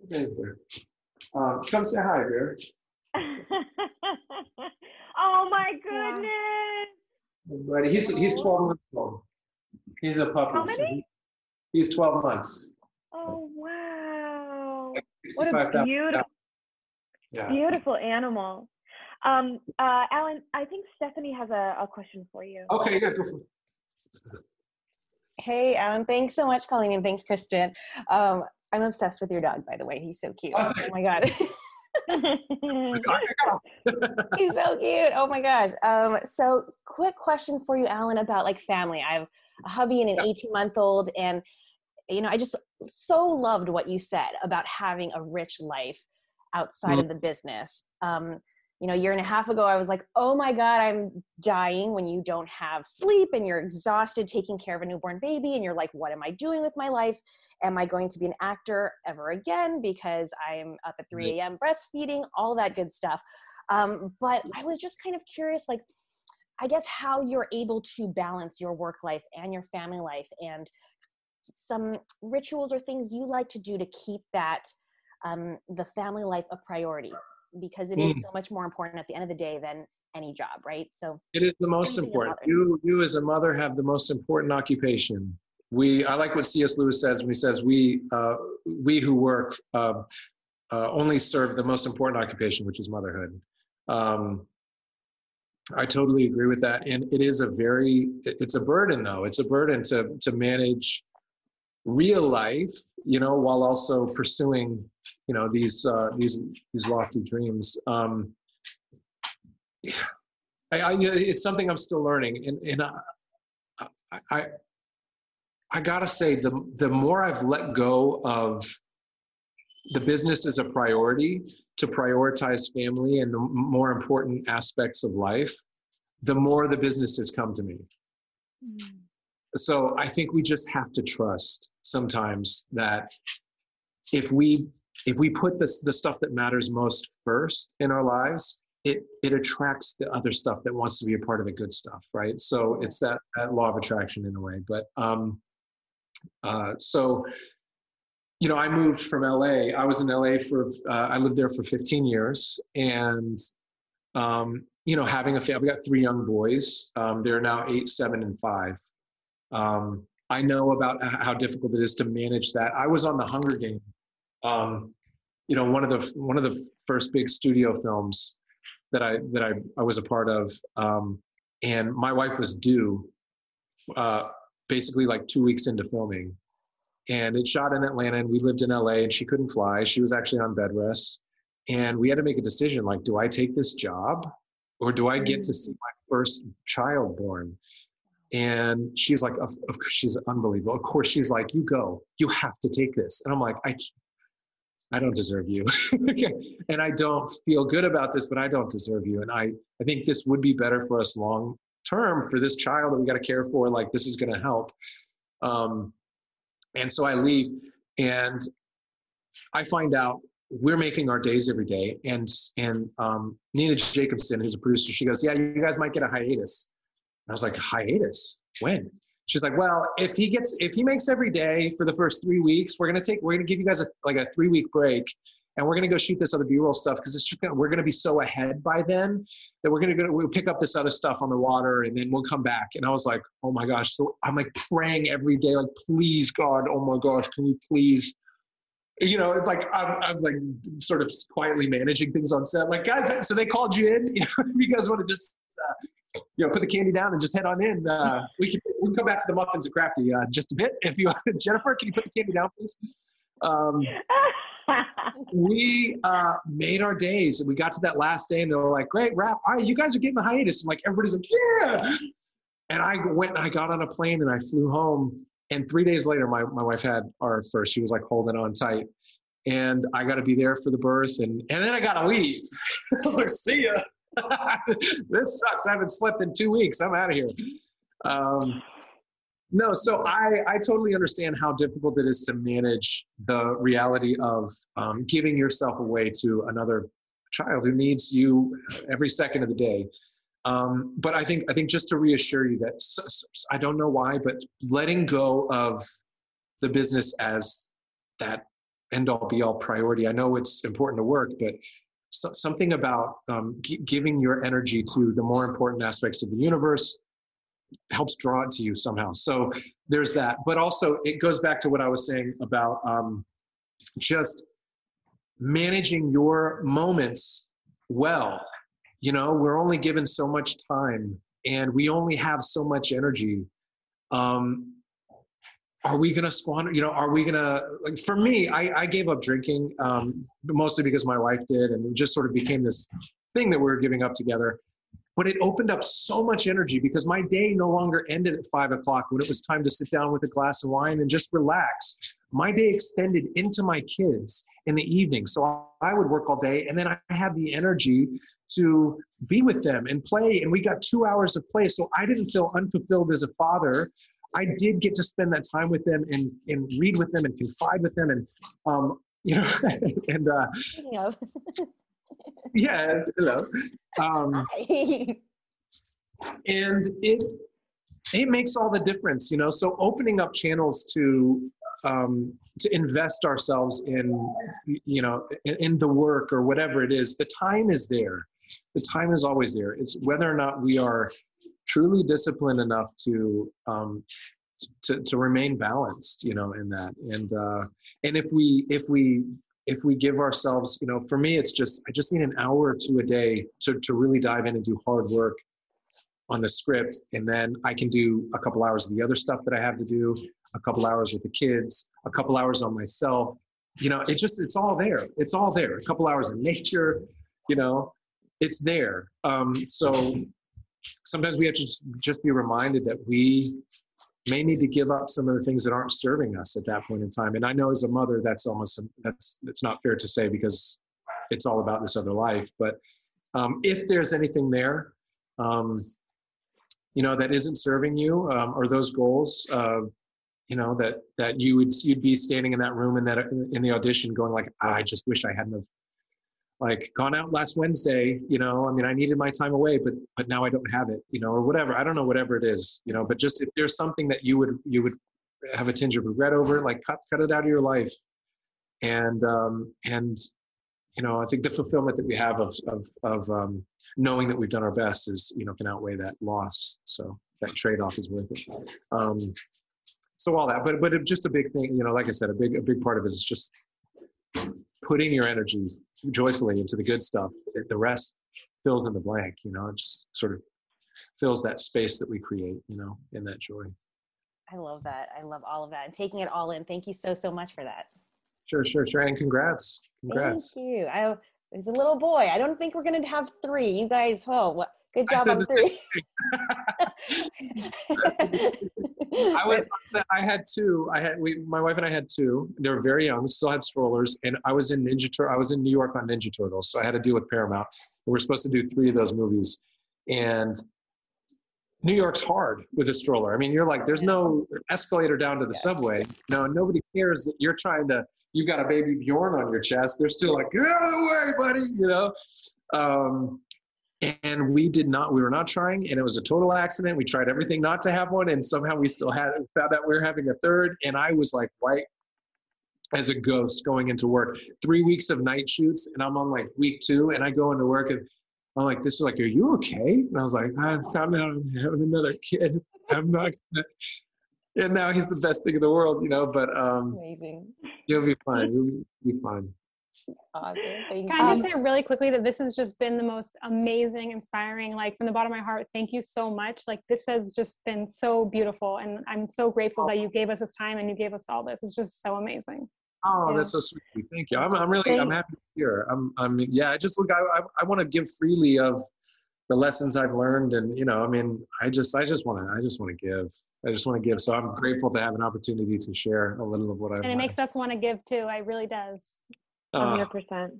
His name's Bear. Uh, come say hi, Bear. (laughs) oh my goodness. Buddy, he's he's 12 months old. He's a puppy. How many? He's 12 months. Oh wow! What a beautiful, yeah. beautiful animal. Um, uh, Alan, I think Stephanie has a, a question for you. Okay, yeah, go for it. Hey, Alan, thanks so much, Colleen, and thanks, Kristen. Um, I'm obsessed with your dog, by the way. He's so cute. Oh, oh my god. (laughs) (laughs) He's so cute. Oh my gosh. Um, so quick question for you, Alan, about like family. I have a hubby and an 18 month old, and you know, I just so loved what you said about having a rich life outside mm-hmm. of the business. Um, you know, a year and a half ago, I was like, oh my God, I'm dying when you don't have sleep and you're exhausted taking care of a newborn baby. And you're like, what am I doing with my life? Am I going to be an actor ever again? Because I'm up at 3 a.m. breastfeeding, all that good stuff. Um, but I was just kind of curious, like, I guess how you're able to balance your work life and your family life and some rituals or things you like to do to keep that um, the family life a priority because it is mm. so much more important at the end of the day than any job, right? So it is the most important. You, you as a mother have the most important occupation. We, I like what C.S. Lewis says when he says we, uh, we who work uh, uh, only serve the most important occupation, which is motherhood. Um, I totally agree with that, and it is a very, it's a burden though. It's a burden to to manage real life, you know, while also pursuing you know these uh, these these lofty dreams. Um, I, I, it's something I'm still learning, and and I, I I gotta say the the more I've let go of the business as a priority to prioritize family and the more important aspects of life, the more the business has come to me. Mm. So I think we just have to trust sometimes that if we if we put this the stuff that matters most first in our lives it it attracts the other stuff that wants to be a part of the good stuff right? So it's that, that law of attraction in a way but um uh so you know i moved from la i was in la for uh, i lived there for 15 years and um you know having a family we got three young boys. Um they're now eight seven and five. Um i know about how difficult it is to manage that i was on the hunger Game, um, you know, one of the one of the first big studio films that I that I, I was a part of, um, and my wife was due uh, basically like two weeks into filming, and it shot in Atlanta, and we lived in LA, and she couldn't fly. She was actually on bed rest, and we had to make a decision: like, do I take this job, or do I get to see my first child born? And she's like, of, of, she's unbelievable. Of course, she's like, you go, you have to take this. And I'm like, I, I don't deserve you. (laughs) and I don't feel good about this, but I don't deserve you. And I, I think this would be better for us long term for this child that we got to care for. Like this is going to help. Um, and so I leave and I find out we're making our days every day. And, and um, Nina Jacobson, who's a producer, she goes, yeah, you guys might get a hiatus. I was like, hiatus? When? she's like, well, if he gets, if he makes every day for the first three weeks, we're gonna take, we're gonna give you guys a like a three week break, and we're gonna go shoot this other B-roll stuff because it's just gonna, we're gonna be so ahead by then that we're gonna go, we'll pick up this other stuff on the water, and then we'll come back. And I was like, oh my gosh, so I'm like praying every day, like, please God, oh my gosh, can we please you know, it's like I'm, I'm, like sort of quietly managing things on set. Like, guys, so they called you in. (laughs) You know, you guys want to just uh, you know, put the candy down and just head on in. Uh, we can we can come back to the muffins and crafty uh, just a bit (laughs) if you Jennifer, can you put the candy down, please? Um, (laughs) we uh, made our days, and we got to that last day, and they were like, "Great, wrap! All right, you guys are getting the hiatus." And like everybody's like, "Yeah!" And I went and I got on a plane and I flew home. And three days later, my my wife had our first. She was like holding on tight, and I got to be there for the birth, and and then I got to leave. (laughs) See ya. (laughs) this sucks. I haven't slept in two weeks. I'm out of here. Um, no, so I, I totally understand how difficult it is to manage the reality of um, giving yourself away to another child who needs you every second of the day. Um, but I think I think just to reassure you that I don't know why, but letting go of the business as that end all be all priority. I know it's important to work, but so, something about um, g- giving your energy to the more important aspects of the universe helps draw it to you somehow. So there's that. But also, it goes back to what I was saying about um, just managing your moments well. You know, we're only given so much time and we only have so much energy. Um, are we to squander you know are we to like for me i, I gave up drinking um, mostly because my wife did and it just sort of became this thing that we were giving up together but it opened up so much energy because my day no longer ended at five o'clock when it was time to sit down with a glass of wine and just relax. My day extended into my kids in the evening. So I would work all day and then I had the energy to be with them and play. And we got two hours of play. So I didn't feel unfulfilled as a father. I did get to spend that time with them and, and read with them and confide with them and, um, you know, (laughs) and, uh, (laughs) yeah, hello. Um, and it it makes all the difference, you know. So opening up channels to um, to invest ourselves in, you know, in, in, the work or whatever it is, the time is there. The time is always there. It's whether or not we are truly disciplined enough to um, to, to remain balanced, you know, in that. And uh, and if we if we if we give ourselves, you know, for me, it's just, I just need an hour or two a day to, to really dive in and do hard work on the script. And then I can do a couple hours of the other stuff that I have to do, a couple hours with the kids, a couple hours on myself. You know, it just, it's all there. It's all there. A couple hours in nature, you know, it's there. Um, so sometimes we have to just, just be reminded that we may need to give up some of the things that aren't serving us at that point in time. And I know as a mother, that's almost that's that's not fair to say because it's all about this other life. But um, if there's anything there, um, you know, that isn't serving you um, or those goals, uh, you know, that that you would you'd be standing in that room in that in the audition, going like, I just wish I hadn't have like gone out last Wednesday, you know, I mean, I needed my time away, but, but now I don't have it, you know, or whatever. I don't know, whatever it is, you know, but just if there's something that you would, you would have a tinge of regret over, like cut, cut it out of your life. And, um, and, you know, I think the fulfillment that we have of, of, of, um, knowing that we've done our best is, you know, can outweigh that loss. So that trade-off is worth it. Um, so all that, but, but just a big thing, you know, like I said, a big, a big part of it is just putting your energy joyfully into the good stuff. The rest fills in the blank, you know, it just sort of fills that space that we create, you know, in that joy. I love that. I love all of that and taking it all in. Thank you so, so much for that. Sure, sure, sure. And congrats. Congrats. Thank you. I, there's a little boy. I don't think we're going to have three. You guys, oh, what, Good job on three. I was I had two. I had we my wife and I had two. They were very young, still had strollers, and I was in Ninja Tur- I was in New York on Ninja Turtles, so I had to deal with Paramount. We were supposed to do three of those movies, and New York's hard with a stroller. I mean, you're like, there's no escalator down to the yes. subway. No, nobody cares that you're trying to. You've got a baby Bjorn on your chest. They're still like, get out of the way, buddy. You know. Um, and we did not we were not trying and it was a total accident. We tried everything not to have one and somehow we still had found out we were having a third and i was like white as a ghost going into work. Three weeks of night shoots and i'm on like week two and i go into work and i'm like this is like are you okay? And i was like i found out i'm having another kid. I'm not gonna (laughs) and now he's the best thing in the world you know but um amazing. you'll be fine. You'll be fine Awesome. Can I just um, say really quickly that this has just been the most amazing, inspiring, like from the bottom of my heart, thank you so much. Like this has just been so beautiful. And I'm so grateful that you gave us this time and you gave us all this. It's just so amazing. Oh, yeah. that's so sweet. Thank you. I'm, I'm really, Thanks. I'm happy to hear. I'm, I'm, yeah, I just look, I, I, I want to give freely of the lessons I've learned. And, you know, I mean, I just, I just want to, I just want to give. I just want to give. So I'm grateful to have an opportunity to share a little of what I've And it learned. makes us want to give too. I really does. Hundred percent.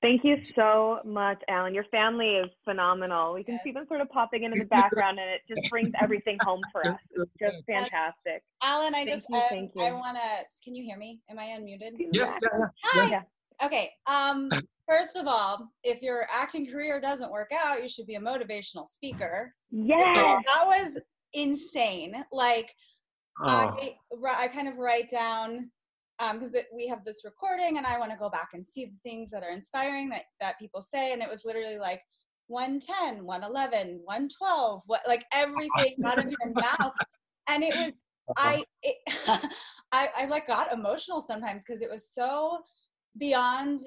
Thank you so much, Alan. Your family is phenomenal. We can see them sort of popping into the background, and it just brings everything home for us. It's just fantastic. Alan, I thank just you, um, thank you. I want to. Can you hear me? Am I unmuted? Yes. Yeah, Hi. Yeah. Okay. Um. (laughs) First of all, if your acting career doesn't work out, you should be a motivational speaker. Yeah. That was insane. Like, oh. I I kind of write down because um, we have this recording and I want to go back and see the things that are inspiring that, that people say. And it was literally like 110, 111, 112, what, like everything out of your mouth. And it was, I, it, (laughs) I, I like got emotional sometimes because it was so beyond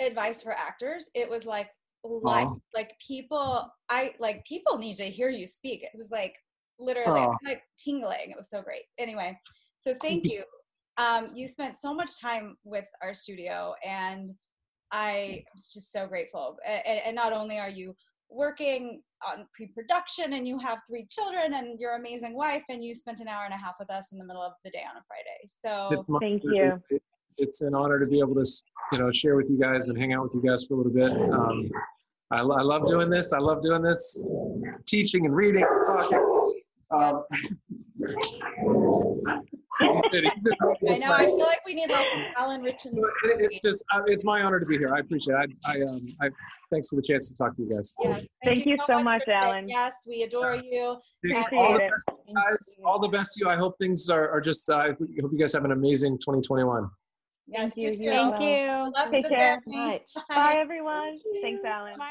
advice for actors. It was like, like, like people, I like people need to hear you speak. It was like literally like tingling. It was so great. Anyway, so thank you um, you spent so much time with our studio, and I was just so grateful. And, and not only are you working on pre-production and you have three children and your amazing wife and you spent an hour and a half with us in the middle of the day on a Friday. So thank you. it's an honor to be able to, you know, share with you guys and hang out with you guys for a little bit. Um, I, I love doing this. I love doing this, teaching and reading, and talking. Um, (laughs) I know. I feel like we need like Alan Ritchson. It's just, uh, it's my honor to be here. I appreciate it. I, I, um, I, thanks for the chance to talk to you guys. Yeah. Thank, Thank you, so much, Alan. Yes, we adore you. All the, best, guys. All the best to you. I hope things are, are just. Uh, I hope you guys have an amazing 2021. Yes, you too. Thank you. Take care. Bye, everyone. Thanks, Alan. Bye.